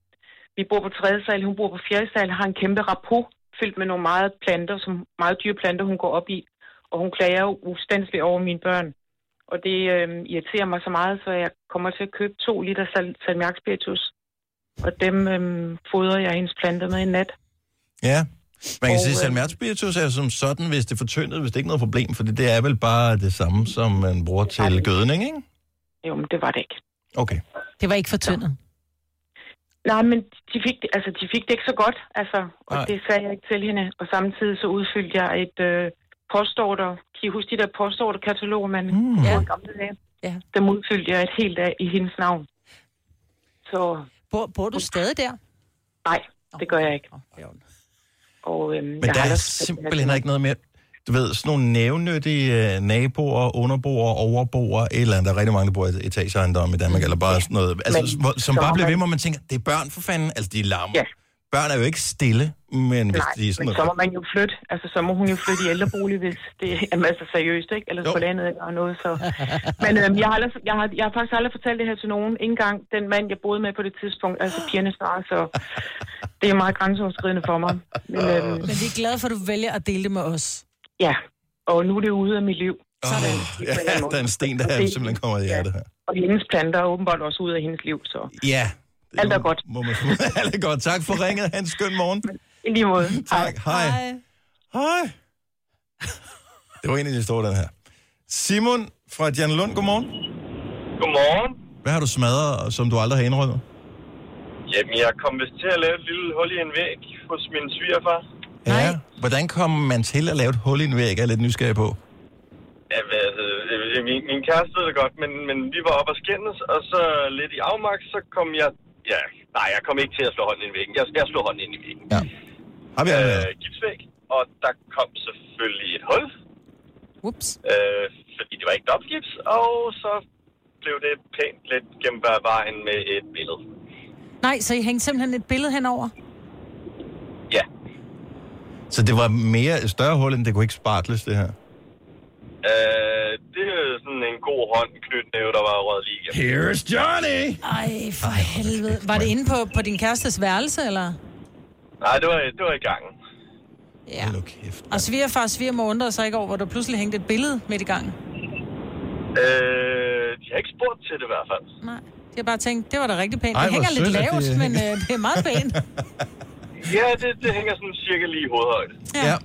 vi bor på tredje sal, hun bor på fjerde sal, har en kæmpe rapport fyldt med nogle meget planter, som meget dyre planter, hun går op i, og hun klager jo ustandsligt over mine børn. Og det øh, irriterer mig så meget, så jeg kommer til at købe to liter sal- salmiakspiritus, og dem øh, fodrer jeg hendes planter med i nat. Ja. Man kan Og, sige, øh, at salmiakspiritus er som sådan, hvis det er fortyndet, hvis det ikke er noget problem, for det er vel bare det samme, som man bruger til gødning, ikke? Jo, men det var det ikke. Okay. Det var ikke for tyndet. Nej, men de fik, det, altså, de fik det ikke så godt, altså, og Nej. det sagde jeg ikke til hende. Og samtidig så udfyldte jeg et øh, postorder. Kan I huske de der postorderkataloger, man Mm. Ja. ja. gamle dage? Ja. Dem udfyldte jeg et helt af i hendes navn. Så Bor, bor du stadig der? nej, det gør jeg ikke. Ondt. Og, øhm, Men der er simpelthen ikke noget mere... Du ved, sådan nogle nævnyttige øh, naboer, underboer, overboer, et eller andet. Der er rigtig mange, der bor i etageejendomme i Danmark, eller bare sådan noget. Altså, Men som bare bliver ved, hvor man tænker, det er børn for fanden. Altså, de larmer. Ja. Børn er jo ikke stille, men hvis Nej, de er sådan men så må man jo flytte. Altså, så må hun jo flytte i ældrebolig, hvis det er altså seriøst, ikke? Eller på landet eller noget, så... Men øhm, jeg, har aldrig, jeg, har, jeg har faktisk aldrig fortalt det her til nogen. Ikke engang den mand, jeg boede med på det tidspunkt, altså pigernes far, så det er meget grænseoverskridende for mig. Men øhm, Men vi er glade for, at du vælger at dele det med os. ja, og nu er det ude af mit liv. Oh, ja, der er en sten, der er simpelthen kommer i hjertet her. Og hendes planter er åbenbart også ude af hendes liv, så Ja. Det Alt er godt. Må man, alt er godt. Tak for ringet. Ha' en skøn morgen. i lige måde. Tak. Hej. Hej. Det var en af de store, den her. Simon fra Lund, godmorgen. Godmorgen. Hvad har du smadret, som du aldrig har indrømmet? Jamen, jeg kom vist til at lave et lille hul i en væg hos min svigerfar. Ja. Hvordan kommer man til at lave et hul i en væg? Jeg er lidt nysgerrig på. Ja, øh, min, min kæreste ved det godt, men, men vi var oppe og skændes, og så lidt i afmagt, så kom jeg... Ja, nej, jeg kom ikke til at slå hånden ind i væggen. Jeg, jeg slog hånden ind i væggen. Ja. Har vi Øh, gipsvæg, og der kom selvfølgelig et hul, Ups. øh, fordi det var ikke dobbeltgips, og så blev det pænt lidt gennem vejen med et billede. Nej, så I hængte simpelthen et billede henover? Ja. Så det var mere et større hul, end det kunne ikke spartles, det her. Øh, det er sådan en god hånd knytnæve, der var røget lige igennem. Here's Johnny! Ej, for helvede. Var det inde på, på din kærestes værelse, eller? Nej, det var, det var i gangen. Ja. Og svigerfar og svigermor undrede sig ikke over, hvor der pludselig hængte et billede midt i gangen. Øh, de har ikke spurgt til det i hvert fald. Nej. De har bare tænkt, det var da rigtig pænt. Ej, det hænger lidt sødt, lavt, det- men øh, det er meget pænt. Ja, det, det hænger sådan cirka lige i hovedhøjde. Ja.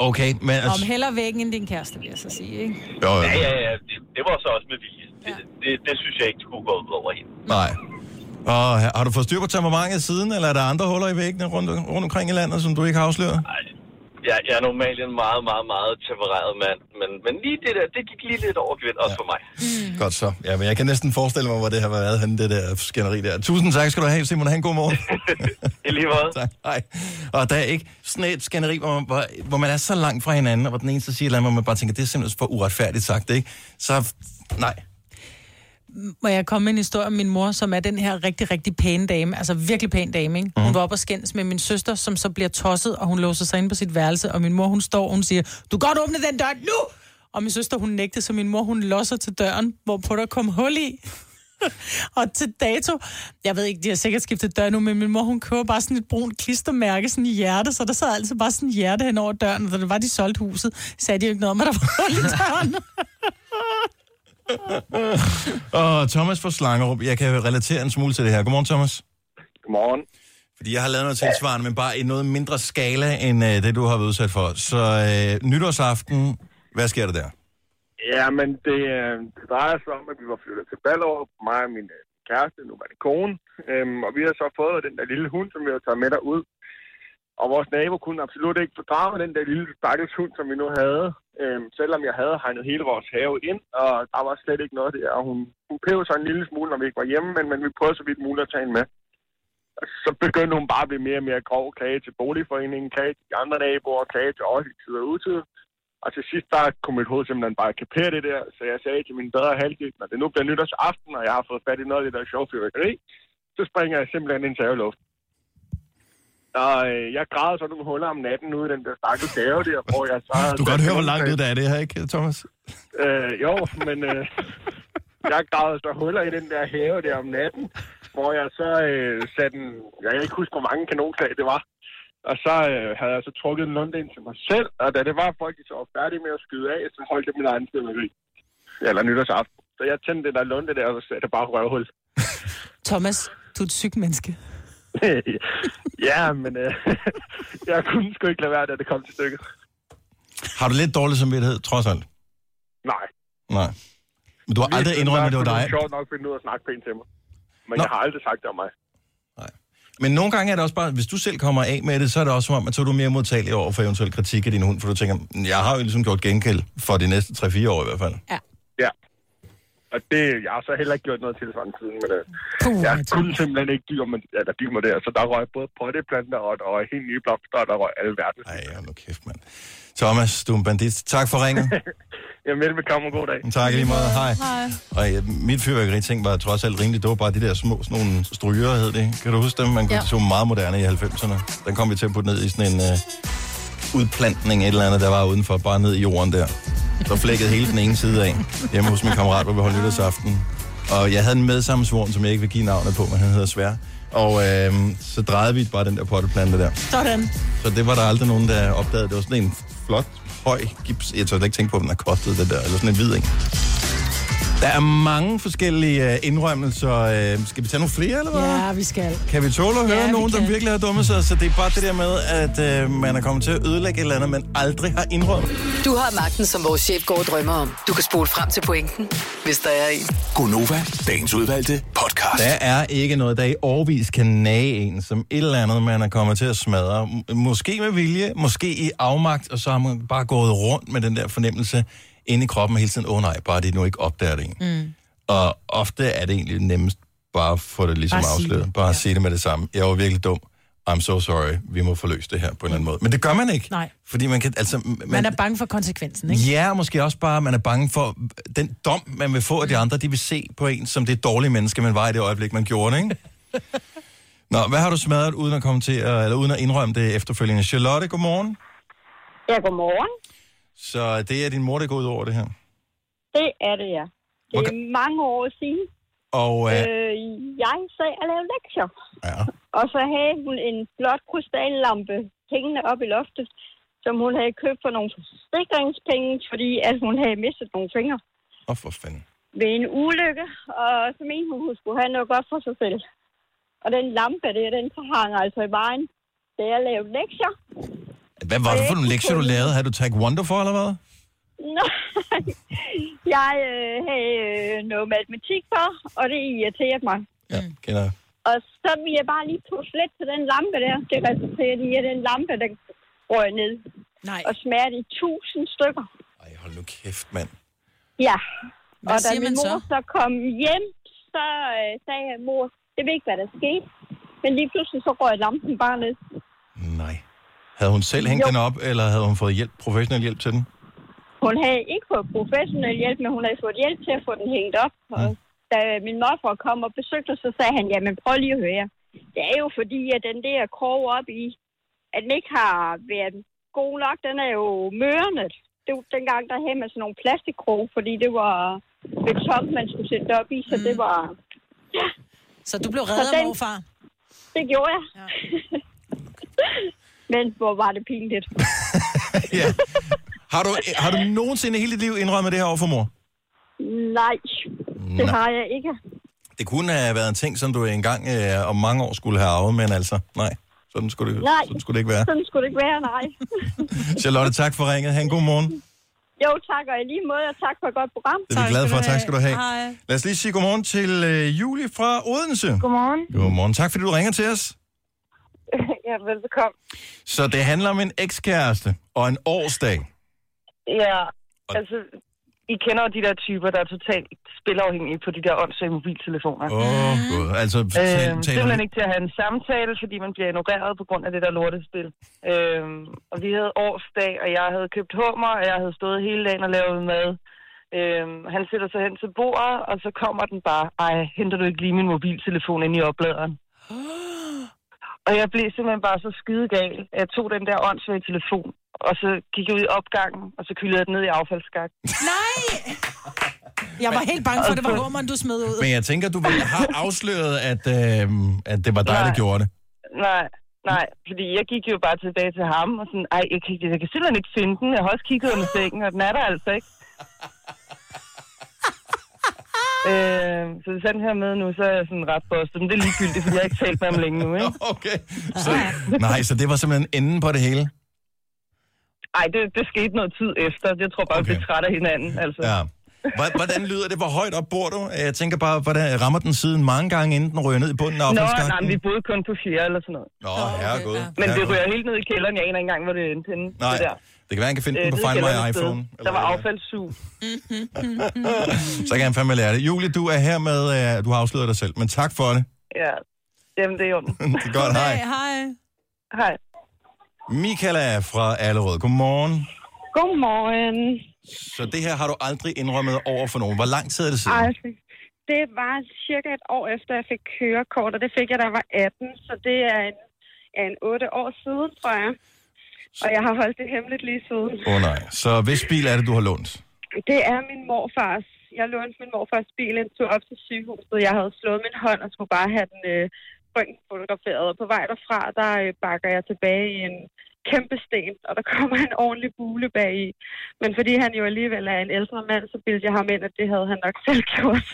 Okay, men Om altså... heller væggen end din kæreste, vil jeg så sige, ikke? Jo, jo. Ja, ja, ja. Det, det var så også med vilje. Det, det, det synes jeg ikke skulle gå ud over hende. Nej. Og har du fået styr på temperamentet siden, eller er der andre huller i væggene rundt, rundt omkring i landet, som du ikke har afsløret? Jeg, jeg er normalt en meget, meget, meget tempereret mand, men, men lige det der, det gik lige lidt over gevind, også for mig. Mm. Godt så. Ja, men jeg kan næsten forestille mig, hvor det har været henne, det der skænderi der. Tusind tak skal du have, Simon. Ha' en god morgen. I lige måde. tak. Hej. Og der er ikke sådan et skænderi, hvor man, hvor, hvor man er så langt fra hinanden, og hvor den ene så siger et eller andet, hvor man bare tænker, det er simpelthen for uretfærdigt sagt, ikke? Så nej. Må jeg komme med en historie om min mor, som er den her rigtig, rigtig pæne dame. Altså virkelig pæn dame, ikke? Hun Mhm. var op og skændes med min søster, som så bliver tosset, og hun låser sig ind på sit værelse. Og min mor, hun står, og hun siger, du kan godt åbne den dør nu! Og min søster, hun nægtede, så min mor, hun losser til døren, hvorpå der kom hul i. og til dato, jeg ved ikke, de har sikkert skiftet dør nu, men min mor, hun køber bare sådan et brunt klistermærke, sådan i hjerte, så der sad altså bare sådan et hjerte hen over døren, og da det var, de solgte huset, sagde de jo ikke noget om, at der var hul i døren. Og Thomas fra Slangerup, jeg kan relatere en smule til det her. Godmorgen, Thomas. Godmorgen. Fordi jeg har lavet noget tilsvarende, men bare i noget mindre skala, end øh, det, du har været udsat for. Så øh, nytårsaften, hvad sker der der? Ja, men det, øh, det drejer sig om, at vi var flyttet til Ballerup, mig og min øh, kæreste, nu var det kone, øhm, og vi har så fået den der lille hund, som vi har taget med derud. Og vores nabo kunne absolut ikke fordrage den der lille stakkels hund, som vi nu havde, øhm, selvom jeg havde hegnet hele vores have ind, og der var slet ikke noget der. Og hun, hun pev sig en lille smule, når vi ikke var hjemme, men, men vi prøvede så vidt muligt at tage hende med. Og så begyndte hun bare at blive mere og mere grov, klage til boligforeningen, klage til de andre naboer, klage til os i tid og utid. Og til sidst, der kunne mit hoved simpelthen bare kapere det der, så jeg sagde til min bedre halvdel, når det nu bliver nytårsaften, og jeg har fået fat i noget af det der sjov fyrværkeri, så springer jeg simpelthen ind til luften. Og øh, jeg græd så nogle huller om natten ude i den der stakkels have der, hvor jeg så... Du kan godt høre, hvor langt ud der er det her, ikke, Thomas? Øh, jo, men øh, jeg gravede så huller i den der have der om natten, hvor jeg så øh, satte en... Jeg kan ikke huske, hvor mange kanonslag det var. Og så øh, havde jeg så trukket en lunde ind til mig selv, og da det var folk, de så var færdige med at skyde af, så holdt jeg min egen stemmeri. Eller nytårsaften. Så jeg tændte det der lunde der, og så satte jeg bare røvhul. Thomas, du er et sygt menneske. ja, men øh, jeg kunne sgu ikke lade være, da det kom til stykket. Har du lidt dårlig samvittighed, trods alt? Nej. Nej. Men du har aldrig Lige indrømmet, at det var dig? kunne du sjovt nok finde ud af at snakke pænt til mig. Men Nå. jeg har aldrig sagt det om mig. Men nogle gange er det også bare, hvis du selv kommer af med det, så er det også som om, at så er du mere modtagelig over for eventuel kritik af din hund, for du tænker, jeg har jo ligesom gjort gengæld for de næste 3-4 år i hvert fald. Ja. Og det, jeg har så heller ikke gjort noget tilsvarende siden, men øh, jeg kunne simpelthen ikke dyre mig, eller dyre mig der. Så der røg både potteplanter, og der røg helt nye blomster, og der røg alle verden. Ej, ja, nu kæft, mand. Thomas, du er en bandit. Tak for ringet. Jamen, velbekomme og god dag. tak i lige måde. Hej. Hej. Og ja, mit fyrværkeri-ting var trods alt rimeligt. Det var bare de der små, sådan nogle stryger, hed det. Kan du huske dem? Man kunne Ja. ja. så meget moderne i 90'erne. Den kom vi til at putte ned i sådan en uh, udplantning, et eller andet, der var udenfor, bare ned i jorden der. Så flækkede hele den ene side af, hjemme hos min kammerat, hvor vi holdt nytårsaften. Og jeg havde en medsammensvoren, som jeg ikke vil give navnet på, men han hedder Svær. Og øh, så drejede vi bare den der potteplante der. Sådan. Så det var der aldrig nogen, der opdagede. Det var sådan en flot, høj gips. Jeg tør ikke tænke på, at den har kostet det der. Eller sådan en hvid, ikke? Der er mange forskellige uh, indrømmelser. Uh, skal vi tage nogle flere, eller hvad? Ja, vi skal. Kan vi tåle at høre Ja, vi nogen, der kan. virkelig har dummet sig? Så det er bare det der med, at uh, man er kommet til at ødelægge et eller andet, man aldrig har indrømmet. Du har magten, som vores chef går og drømmer om. Du kan spole frem til pointen, hvis der er en. Gonova, dagens udvalgte podcast. Der er ikke noget, der i årvis kan nage en, som et eller andet, man er kommet til at smadre. Måske med vilje, måske i afmagt, og så har man bare gået rundt med den der fornemmelse inde i kroppen hele tiden. Åh oh, nej, bare de nu ikke opdager det. Mm. Og ofte er det egentlig nemmest bare at få det ligesom Bare sige afsløret. det. Bare ja. sige det med det samme. Jeg var virkelig dum. I'm so sorry, vi må forløse det her på en eller anden måde. Men det gør man ikke. Nej. Fordi man kan, altså... Man, Man er bange for konsekvensen, ikke? Ja, måske også bare, man er bange for den dom, man vil få af de andre, de vil se på en som det dårlige menneske, man var i det øjeblik, man gjorde det, ikke? Nå, hvad har du smadret, uden at, komme til, at- eller uden at indrømme det efterfølgende? Charlotte, godmorgen. Ja, godmorgen. Så det er din mor, der går ud over det her. Det er det, ja. Det er mange år siden. Og øh, Øh, jeg sad og lavede lektier. Ja. Og så havde hun en flot krystallampe hængende op i loftet, som hun havde købt for nogle forsikringspenge, fordi at hun havde mistet nogle fingre Åh, for fanden. ved en ulykke. Og så mente hun, hun skulle have noget godt for sig selv. Og den lampe der, den hang altså i vejen, da jeg lavede lektier. Hvad var det for nogle lektier, du lavede? Havde du taekwondo for, eller hvad? Nej, jeg øh, havde øh, noget matematik for, og det irriterede mig. Ja, kender jeg. Og så ville jeg bare lige pusse lidt til den lampe der. Det resulterede i, at den lampe, der røg ned. Nej. Og smerte i tusind stykker. Ej, hold nu kæft, mand. Ja. Hvad og da siger min mor så? så kom hjem, så øh, sagde jeg, mor, jeg ved ikke, hvad der skete. Men lige pludselig så røg lampen bare ned. Nej. Havde hun selv hængt Jo. den op, eller havde hun fået hjælp, professionel hjælp til den? Hun havde ikke fået professionel hjælp, men hun havde fået hjælp til at få den hængt op. Og da min morfar kom og besøgte os, så sagde han, jamen prøv lige at høre. Det er jo fordi, at den der krog op i, at den ikke har været god nok, den er jo mørnet. Det var dengang, der havde man sådan nogle plastikkrog, fordi det var beton, man skulle sætte op i, så det var... Ja. Så du blev reddet, den, morfar? Det gjorde jeg. Ja. men hvor var det pinligt. ja. Har du, har du nogensinde hele dit liv indrømmet det her over for mor? Nej, det Nej. har jeg ikke. Det kunne have været en ting, som du engang øh, om mange år skulle have arvet, men altså, nej. Sådan skulle det, Nej, sådan skulle det ikke være. sådan skulle det ikke være, nej. Charlotte, tak for ringet. Ha' en god morgen. Jo, tak, og i lige måde, og tak for et godt program. Det er vi glade for. Tak skal du have. Hej. Lad os lige sige godmorgen til øh, Julie fra Odense. Godmorgen. Godmorgen. Tak fordi du ringer til os. Ja, velbekomme. Så det handler om en ekskæreste og en årsdag. Ja, altså, I kender jo de der typer, der er totalt spilafhængige på de der åndssvage mobiltelefoner. Åh, oh, gud. Altså, Øhm, tal, taler simpelthen vi... ikke til at have en samtale, fordi man bliver ignoreret på grund af det der lortespil. Øhm, og vi havde årsdag, og jeg havde købt hummer, og jeg havde stået hele dagen og lavet mad. Øhm, han sætter sig hen til bordet, og så kommer den bare, ej, henter du ikke lige min mobiltelefon ind i opladeren? Og jeg blev simpelthen bare så skidegal, at jeg tog den der åndssvage telefon, og så gik jeg ud i opgangen, og så kyldede jeg den ned i affaldsskak. Nej! Jeg var helt bange for, at det var hummeren, du smed ud. Men jeg tænker, du ville have afsløret, at, øh, at det var dig, der Nej. gjorde det. Nej, nej, fordi jeg gik jo bare tilbage til ham, og sådan, ej, jeg kan, jeg kan simpelthen ikke finde den. Jeg har også kigget under sengen, og den er der altså ikke. Øh, så hvis han her med nu, så er jeg sådan ret bustet. Men det er ligegyldigt, fordi jeg har ikke talt med ham længe nu, ikke? Okay. Så, nej, så det var simpelthen enden på det hele. Ej, det, det skete noget tid efter. Jeg tror bare, okay. vi blev træt af hinanden, altså. Ja. Hvor- Hvordan lyder det? Hvor højt op bor du? Jeg tænker bare, hvordan rammer den siden mange gange, inden den ryger ned i bunden af Nå, nej, vi boede kun på fjerde eller sådan noget. Nå, herregud. Men det ryger helt ned i kælderen. Jeg aner ikke engang, hvor det endte henne. Nej, det der. Det kan være, han kan finde Øh, den på Find My et sted. iPhone. Der var affaldssug. Så kan han fandme lære det. Julie, du er her med, uh, du har afsløret dig selv, men tak for det. Ja, jamen det er jo det er godt, hej. Hej. Hej. Michaela er fra Allerød. Godmorgen. Godmorgen. Så det her har du aldrig indrømmet over for nogen. Hvor lang tid er det siden? Altså, det var cirka et år efter, jeg fik kørekort, og det fik jeg, da jeg var 18, så det er en, er en 8 år siden, tror jeg. Og jeg har holdt det hemmeligt lige siden. Åh oh, nej. Så hvis bil er det, du har lånt? Det er min morfars. Jeg lånte min morfars bil en tur op til sygehuset. Jeg havde slået min hånd og skulle bare have den øh, fotograferet. Og på vej derfra, der øh, bakker jeg tilbage i en kæmpe sten, og der kommer en ordentlig bule bag i. Men fordi han jo alligevel er en ældre mand, så bildte jeg ham ind, at det havde han nok selv gjort.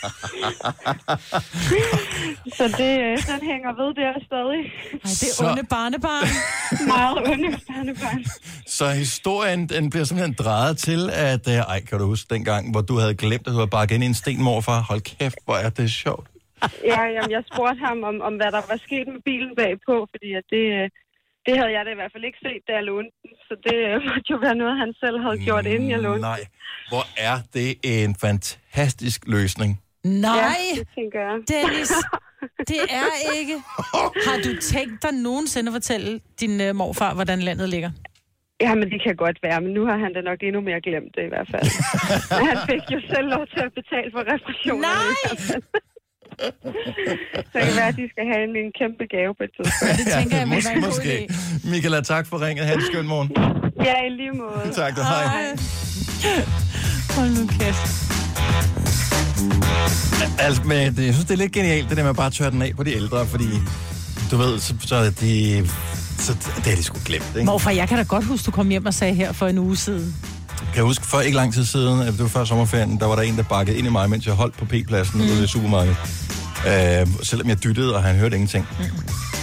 Så det, øh, den hænger ved der stadig. Ej, det er Så- onde barnebarn. Meget onde barnebarn. Så historien den bliver simpelthen drejet til, at... Øh, ej, kan du huske dengang, hvor du havde glemt, at du havde bakket ind i en sten, morfar? Hold kæft, hvor er det sjovt. Ja, jamen, jeg spurgte ham om, om, hvad der var sket med bilen bagpå, fordi at det, øh, det havde jeg da i hvert fald ikke set, da jeg lånte den. Så det øh, måtte jo være noget, han selv havde gjort, inden jeg lånte Nej, hvor er det en fantastisk løsning. Nej, Ja, det tænker jeg. Dennis. Det er ikke. Har du tænkt dig nogensinde at fortælle din uh, morfar, hvordan landet ligger? Ja, men det kan godt være, men nu har han da nok endnu mere glemt det i hvert fald. Men han fik jo selv lov til at betale for reparationerne. Nej! i hvert fald. Så kan være, at de skal have en, en kæmpe gave på et tidspunkt. Det tænker jeg, må være en Måske. idé. Michaela, tak for ringet. Ha' en skøn morgen. Ja, i lige måde. Tak, du. Hej. Hold nu kæft. Altså, men jeg synes, det er lidt genialt, det der med at bare tørre den af på de ældre, fordi du ved, så, så er de... Så det har de sgu glemt, ikke? Morfar, jeg kan da godt huske, du kom hjem og sagde her for en uge siden. Kan jeg huske, for ikke lang tid siden, det var før sommerferien, der var der en, der bakkede ind i mig, mens jeg holdt på P-pladsen mm. ude i supermarkedet. Øh, selvom jeg dyttede, og han hørte ingenting. Mm.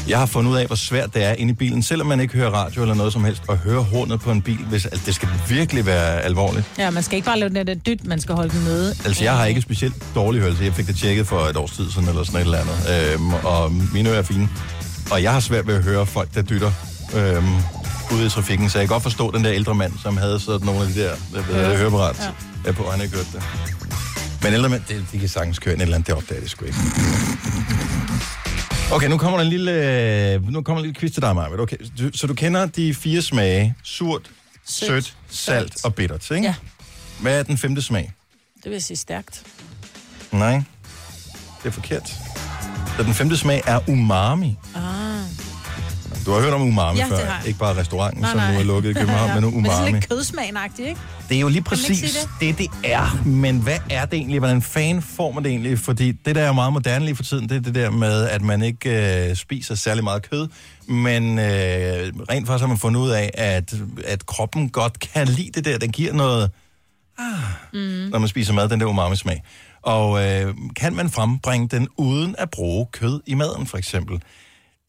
Jeg har fundet ud af, hvor svært det er inde i bilen, selvom man ikke hører radio eller noget som helst, at høre hornet på en bil, hvis altså, det skal virkelig være alvorligt. Ja, man skal ikke bare lave den der dyt, man skal holde den nede. Altså, jeg har ikke specielt dårlig hørelse. Jeg fik det tjekket for et års tid siden, eller sådan et eller andet. Øhm, og mine ører er fine. Og jeg har svært ved at høre folk, der dytter øhm, ude i trafikken. Så jeg kan godt forstå den der ældre mand, som havde sådan nogle af de der øh, høreapparat ja. på, og han ikke hørt det. Men ældre mænd, det, de kan sagtens køre et eller andet, det opdager det sgu ikke. Okay, nu kommer der en lille, øh, nu kommer en lille quiz til dig, Maja. Okay, du, så du kender de fire smage. Surt, sødt, Sødt, sødt salt og bittert, ikke? Ja. Hvad er den femte smag? Det vil jeg sige stærkt. Nej, det er forkert. Så den femte smag er umami. Ah. Du har hørt om umami Ja, før. Ikke bare restauranten, Nej, som nej. nu er lukket i København, men nu Men det er umami. lidt kødsmagagtigt, ikke? Det er jo lige præcis det? det, det er. Men hvad er det egentlig? Hvordan fanden får man det egentlig? Fordi det, der er meget moderne lige for tiden, det er det der med, at man ikke øh, spiser særlig meget kød. Men øh, rent faktisk har man fundet ud af, at, at kroppen godt kan lide det der. Den giver noget, Mm. når man spiser mad, den der umami-smag. Og øh, kan man frembringe den uden at bruge kød i maden, for eksempel?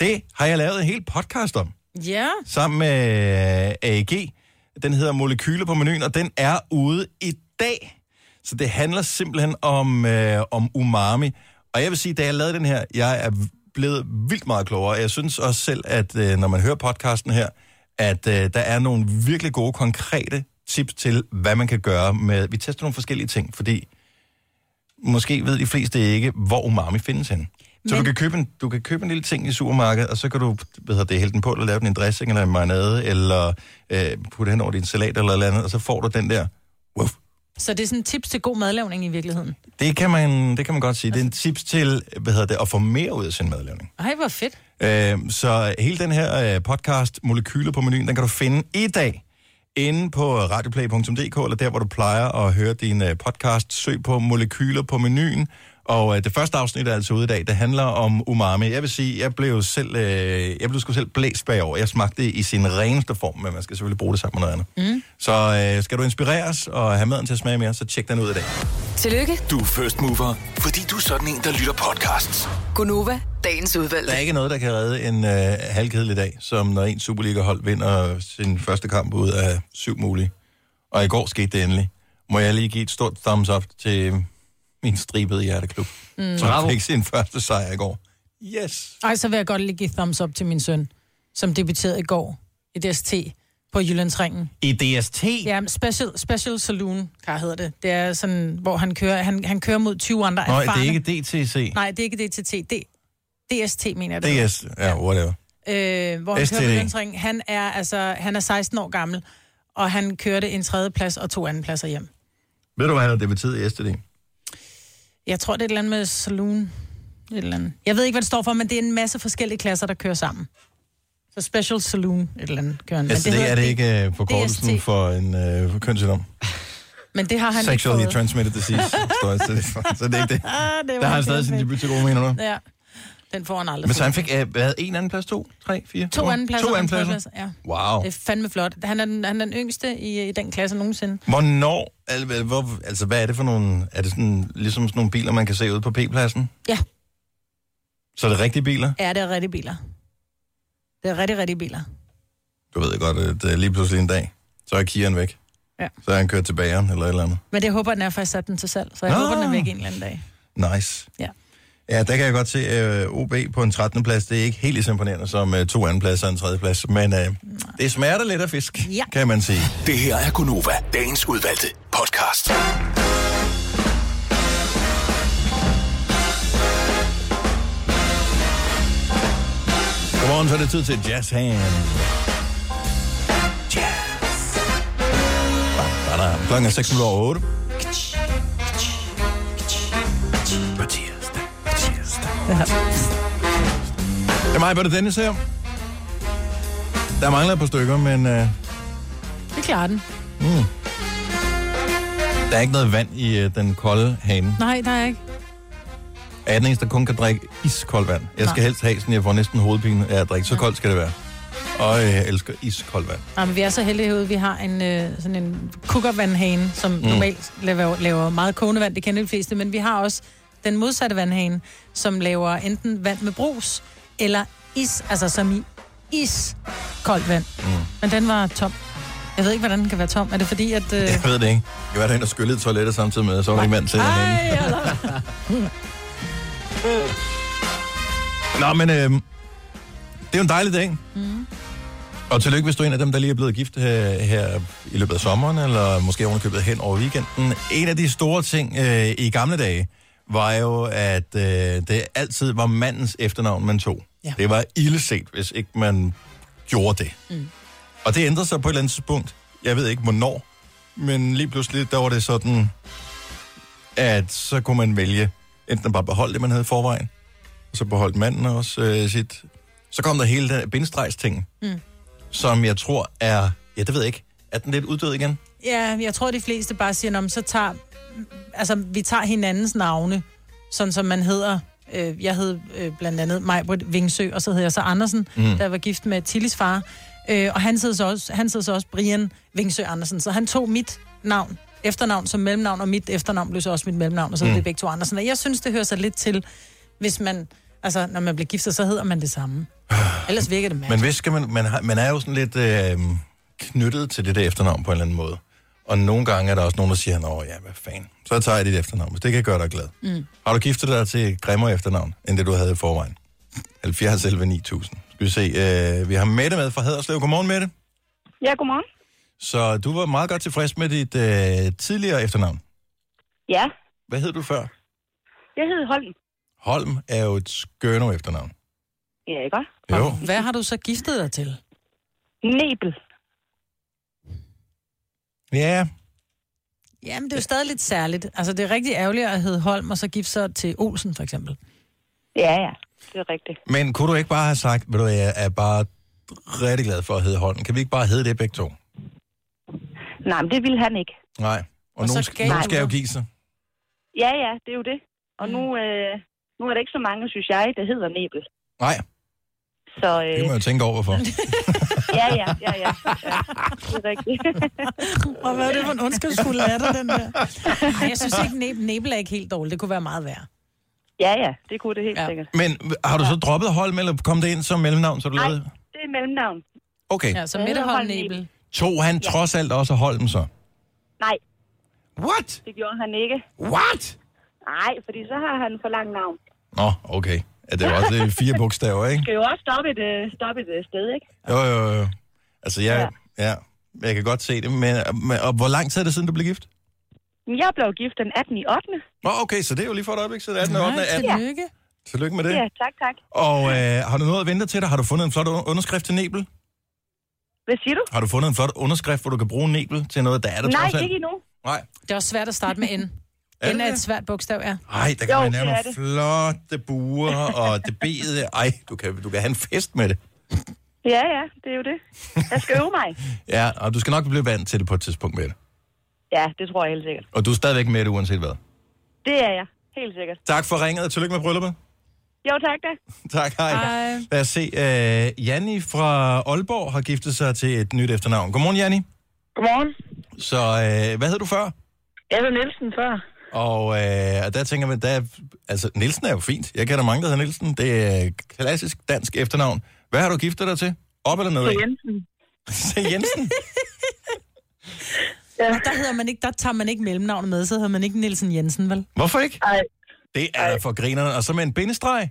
Det har jeg lavet en hel podcast om Ja. sammen med øh, AEG. Den hedder Molekyler på menuen, og den er ude i dag. Så det handler simpelthen om, øh, om umami. Og jeg vil sige, da jeg lavede den her, jeg er blevet vildt meget klogere. Jeg synes også selv, at øh, når man hører podcasten her, at øh, der er nogle virkelig gode, konkrete tips til, hvad man kan gøre med... Vi tester nogle forskellige ting, fordi måske ved de fleste ikke, hvor umami findes henne. Så Men- du kan, købe en, du kan købe en lille ting i supermarkedet, og så kan du hvad hedder det, hælde den på, eller lave den i en dressing, eller en marinade, eller øh, putte hen over din salat, eller noget andet, og så får du den der. Wuff. Så det er sådan en tips til god madlavning i virkeligheden. Det kan man, det kan man godt sige. Det er en tips til hvad hedder det, at få mere ud af sin madlavning. Ej, hvor fedt. Øh, så hele den her øh, podcast, Molekyler på menuen, den kan du finde i dag inde på radioplay.dk, eller der, hvor du plejer at høre din øh, podcast. Søg på Molekyler på menuen. Og øh, det første afsnit er altså ude i dag. Det handler om umami. Jeg vil sige, jeg blev selv, øh, jeg blev sgu selv blæst bagover. Jeg smagte det i sin reneste form, men man skal selvfølgelig bruge det sammen med noget andet. Mm. Så øh, skal du inspireres og have maden til at smage mere, så tjek den ud i dag. Tillykke, Du er first mover, fordi du er sådan en, der lytter podcasts. Gunova, dagens udvalgte. Der er ikke noget, der kan redde en øh, halvkedelig dag, som når en Superliga-hold vinder sin første kamp ud af syv mulige. Og i går skete det endelig. Må jeg lige give et stort thumbs up til min stribede hjerteklub, Mm. som Bravo. fik sin første sejr i går. Yes! Ej, så vil jeg godt lige give thumbs up til min søn, som debuterede i går i DST på Jyllandsringen. I DST? Ja, Special, special Saloon, kan hedder det. Det er sådan, hvor han kører, han, han kører mod 20 andre Nå, erfarne. det er ikke DTC. Nej, det er ikke DTT. Det, DST, mener jeg det. DS, ja, whatever. øh, hvor han STD. kører Jyllandsringen. Han er, altså, han er 16 år gammel, og han kørte en tredje plads og to anden pladser hjem. Ved du, hvad han har debuteret i STD? Jeg tror, det er et eller andet med Saloon. Et eller andet. Jeg ved ikke, hvad det står for, men det er en masse forskellige klasser, der kører sammen. Så Special Saloon, et eller andet kører han. Men STD hedder er det ikke øh, forkortelsen DST. for en øh, kønssygdom? Men det har han Sexually ikke fået. transmitted disease, står jeg til. Så det er ikke det. Ah, det Der har han stadig sin debut til gode, mener du? Ja, den får han aldrig. Men så han fik, øh, hvad, en anden plads, to, tre, fire? To anden. To anden en tredje pladser? plads, Ja. Wow. Det er fandme flot. Han er den, han er den yngste i, i den klasse nogensinde. Hvornår, al- hvor, altså hvad er det for nogle, er det sådan, ligesom sådan nogle biler, man kan se ude på P-pladsen? Ja. Så er det rigtige biler? Ja, det er rigtige biler. Det er rigtig, rigtige biler. Du ved godt, at øh, lige pludselig en dag, så er Kian væk. Ja. Så er han kørt til bageren eller et eller andet. Men det håber, den er faktisk sat den til salg. Så jeg Nå. håber, den er væk en eller anden dag. Nice. Ja. Ja, der kan jeg godt se uh, OB på en 13. plads. Det er ikke helt lige så imponerende som uh, to anden plads og en tredje plads, men uh, det smager lidt af fisk, ja. kan man sige. Det her er Gunova, dagens udvalgte podcast. Godmorgen, så er det tid til Jazz Hand. Klokken er 6 over 8. Det er mig, på det Dennis her. Der mangler et par stykker, men uh, Det klarer den. mm. der er ikke noget vand i uh, den kolde hane. Nej, der er ikke. Jeg er den eneste, der kun kan drikke iskoldt vand. Jeg skal Nej. helst have sådan, jeg får næsten hovedpine af at drikke. Så koldt skal det være. Og jeg elsker iskoldt vand. Nej, men vi er så heldige herude. Vi har en, øh, sådan en kukkervandhane, som mm. normalt laver, laver meget kogende vand. Det kender de fleste. Men vi har også den modsatte vandhane, som laver enten vand med brus, eller is, altså som i is koldt vand. Mm. Men den var tom. Jeg ved ikke, hvordan den kan være tom. Er det fordi, at... Øh... Jeg ved det ikke. Jeg kan være derinde og skylle i toilettet samtidig med, så var der ikke vand til. Ej. Nå, men øh, det er jo en dejlig dag. Mm. Og tillykke, hvis du er en af dem, der lige er blevet gift her, her i løbet af sommeren, eller måske ovenikøbet hen over weekenden. En af de store ting øh, i gamle dage, var jo, at øh, det altid var mandens efternavn, man tog. Ja. Det var illeset, hvis ikke man gjorde det. Mm. Og det ændrede sig på et eller andet tidspunkt. Jeg ved ikke, hvornår. Men lige pludselig, der var det sådan, at så kunne man vælge enten bare beholde det, man havde i forvejen, og så beholdt manden også øh, sit. Så kom der hele den bindestregsting, Mm. som jeg tror er, ja, det ved jeg ikke, er den lidt uddød igen? Ja, jeg tror, de fleste bare siger, så tager... Altså, vi tager hinandens navne, sådan som man hedder. Øh, jeg hed øh, blandt andet Majbrit Vingsø, og så hedder jeg så Andersen, Mm. der var gift med Tillis far. Øh, og han hed, så også, han hed så også Brian Vingsø Andersen, så han tog mit navn, efternavn som mellemnavn, og mit efternavn blev så også mit mellemnavn, og så Mm. det begge to Andersen. Og jeg synes, det hører sig lidt til, hvis man... Altså, når man bliver gift, så hedder man det samme. Ellers virker det mærkeligt. Men hvis skal man, man, har, man er jo sådan lidt øh, knyttet til det der efternavn på en eller anden måde. Og nogle gange er der også nogen, der siger, Nå ja, hvad fanden, så tager jeg dit efternavn, hvis det kan gøre dig glad. Mm. Har du giftet dig til grimmere efternavn, end det du havde i forvejen? 70 11 9000. Skal vi se, øh, vi har Mette med fra Haderslev. Godmorgen, Mette. Ja, godmorgen. Så du var meget godt tilfreds med dit øh, tidligere efternavn. Ja, Hvad hed du før? jeg hedder Holm. Holm er jo et skønne efternavn. Ja, ikke? Jo. Hvad har du så giftet dig til? Nebel. Ja, Jamen, det er jo stadig lidt særligt. Altså, det er rigtig ærgerligt at hedde Holm, og så gifte sig til Olsen, for eksempel. Ja, ja, det er rigtigt. men kunne du ikke bare have sagt, ved du, jeg er bare rigtig glad for at hedde Holm. Kan vi ikke bare hedde det begge to? Nej, men det ville han ikke. Nej. Og, Og nogen, skal, nogen du skal jo give sig. Ja, ja, det er jo det. Og nu, øh, nu er der ikke så mange, synes jeg, der hedder Nebel. Nej, Så det kan øh, man jo tænke over, hvorfor. ja, ja, ja, ja, ja. Det er rigtigt. Og hvad er det for en ondskabsfuld latter, den der? Ej, jeg synes ikke, næb- næbel er ikke helt dårligt. Det kunne være meget værre. Ja, ja, det kunne det helt ja. sikkert. Men har du så droppet Holm, eller kom det ind som mellemnavn, så du Nej, lavede? det er mellemnavn. Okay. Ja, så Mette Holm Nebel. Tog han Ja. trods alt også Holm så? Nej. What? Det gjorde han ikke. What? Nej, fordi så har han for lang navn. Nå, okay. Ja, det er jo også det er fire bogstaver, ikke? Skal jo også stoppe et, øh, stoppe et øh, sted, ikke? Jo, jo, jo. Altså, jeg, ja. jeg kan godt se det, men, men og hvor lang tid er det siden, du blev gift? Jeg blev gift den 18. i 8. Nå, okay, så det er jo lige for et øjeblik siden. 18. og 8. 18. tillykke. Tillykke med det. Ja, tak, tak. Og øh, har du noget at vente til dig? Har du fundet en flot underskrift til Nebel? Hvad siger du? Har du fundet en flot underskrift, hvor du kan bruge Nebel til noget, der er der Nej, trods alt? ikke endnu. Nej. Det er også svært at starte med N. Er N det er et svært bogstav, ja. Ej, der kan Jo, man lave nogle flotte buer, og det bede. Ej, du kan, du kan have en fest med det. Ja, ja, det er jo det. Jeg skal øve mig. Ja, og du skal nok blive vant til det på et tidspunkt med det. Ja, det tror jeg helt sikkert. Og du er stadigvæk med det, uanset hvad. Det er jeg. Helt sikkert. Tak for ringet, og tillykke med brylluppet. Jo, tak da. Tak, hej. Hej. Lad os se. Uh, Janni fra Aalborg har giftet sig til et nyt efternavn. Godmorgen, Janni. Godmorgen. Så uh, hvad hed du før? Jeg hed Nielsen før. Og og der tænker man, der er, altså Nielsen er jo fint. Jeg kender mange, der hedder Nielsen. Det er klassisk dansk efternavn. Hvad har du giftet dig til? Op eller nedad? Til Jensen. Til Jensen? ja. Og der, hedder man ikke, der tager man ikke mellemnavnet med, så hedder man ikke Nielsen Jensen, vel? Hvorfor ikke? Nej. Det er da for grinerne. Og så med en bindestreg?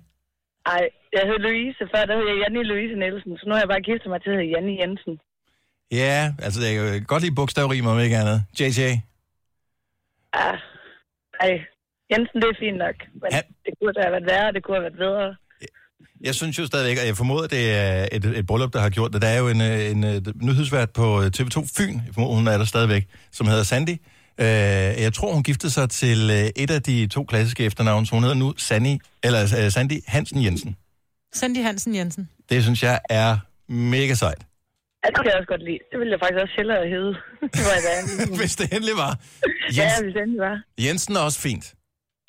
Ej, jeg hed Louise. Før der hed jeg Janni Louise Nielsen, så nu har jeg bare giftet mig til at hedde Janni Jensen. Ja, altså det er jo godt lide bogstavrimer, om ikke andet. JJ. Ah, ej, Jensen, det er fint nok. Men Ja. det kunne da have været værre, det kunne have været bedre. Jeg synes jo stadigvæk, og jeg formoder, det er et, et bryllup, der har gjort det. Der er jo en, øh, en, en nyhedsvært på TV2 Fyn, jeg formoder, hun er der stadigvæk, som hedder Sandy. Øh, jeg tror, hun giftede sig til øh, et af de to klassiske efternavne, så hun hedder nu Sandy, eller, øh, Sandy Hansen Jensen. Sandy Hansen Jensen. Det synes jeg er mega sejt. Ja, det kan jeg også godt lide. Det ville jeg faktisk også hellere hedde. Det var det. Hvis det endelig var. Ja, hvis det endelig var. Jensen er også fint.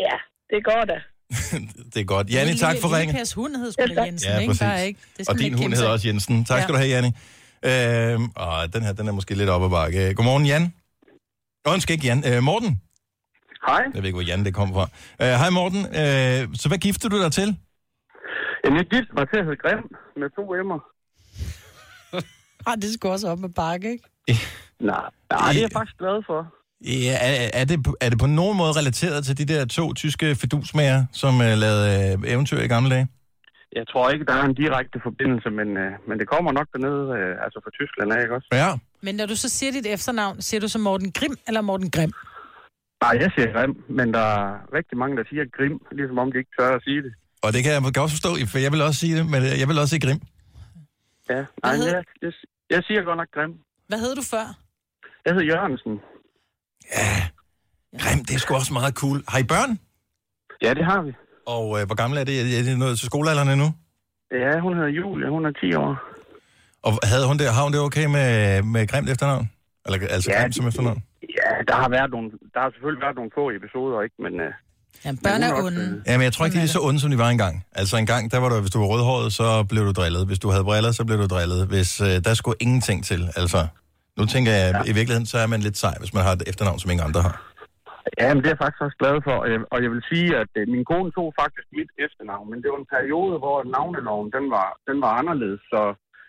Ja, det går da. Det er godt. Janni, tak for ringen. Lille Pers hund hed sgu da Jensen, Ja, ikke? præcis. Bare ikke. Det Og man din ikke hund hedder også Jensen. Tak skal du have, Janni. Øhm, og den her, den er måske lidt op ad bakke. Godmorgen, Jan. Undskyld ikke Jan. Øh, Morten. Hej. Jeg ved ikke, hvor Jan det kommer fra. Øh, Hej, Morten. Øh, så hvad giftede du dig til? Jamen, jeg giftede mig til at hedde Grim med to M'er. Ah, det skulle også op med bakke, ikke? Nej, nej, det er jeg faktisk glad for. Ja, er, er, det, er det på nogen måde relateret til de der to tyske fedusmager, som uh, lavede uh, eventyr i gamle dage? Jeg tror ikke, der er en direkte forbindelse, men, øh, men det kommer nok dernede, øh, altså fra Tyskland af, ikke også? Ja. Men når du så siger dit efternavn, siger du så Morten Grim eller Morten Grim? Nej, jeg siger Grim, men der er rigtig mange, der siger Grim, ligesom om de ikke tør at sige det. Og det kan jeg godt forstå, for jeg vil også sige det, men jeg vil også sige grim. Ja, nej, jeg, jeg, jeg siger godt nok Grim. Hvad hed du før? Jeg hedder Jørgensen. Grim, det er sgu også meget cool. Har I børn? Ja, det har vi. Og øh, hvor gammel er det? Er det noget til skolealderen endnu? Ja, hun hedder Julie, hun er 10 år. Og havde hun det, har hun det okay med, med grimt efternavn? Eller altså Ja, grimt som efternavn? Ja, der har, været nogle, der har selvfølgelig været nogle få episoder, ikke? Men, øh, Ja, børn er onde. Ja, men jeg tror ikke, de er lige så onde, som de var engang. Altså engang, der var du, hvis du var rødhåret, så blev du drillet. Hvis du havde briller, så blev du drillet. Hvis øh, der skulle ingenting til, altså... Nu tænker jeg, ja. i virkeligheden, så er man lidt sej, hvis man har et efternavn, som ingen andre har. Ja, men det er jeg faktisk også glad for. Og jeg, vil sige, at øh, min kone tog faktisk mit efternavn, men det var en periode, hvor navneloven den var, den var anderledes. Så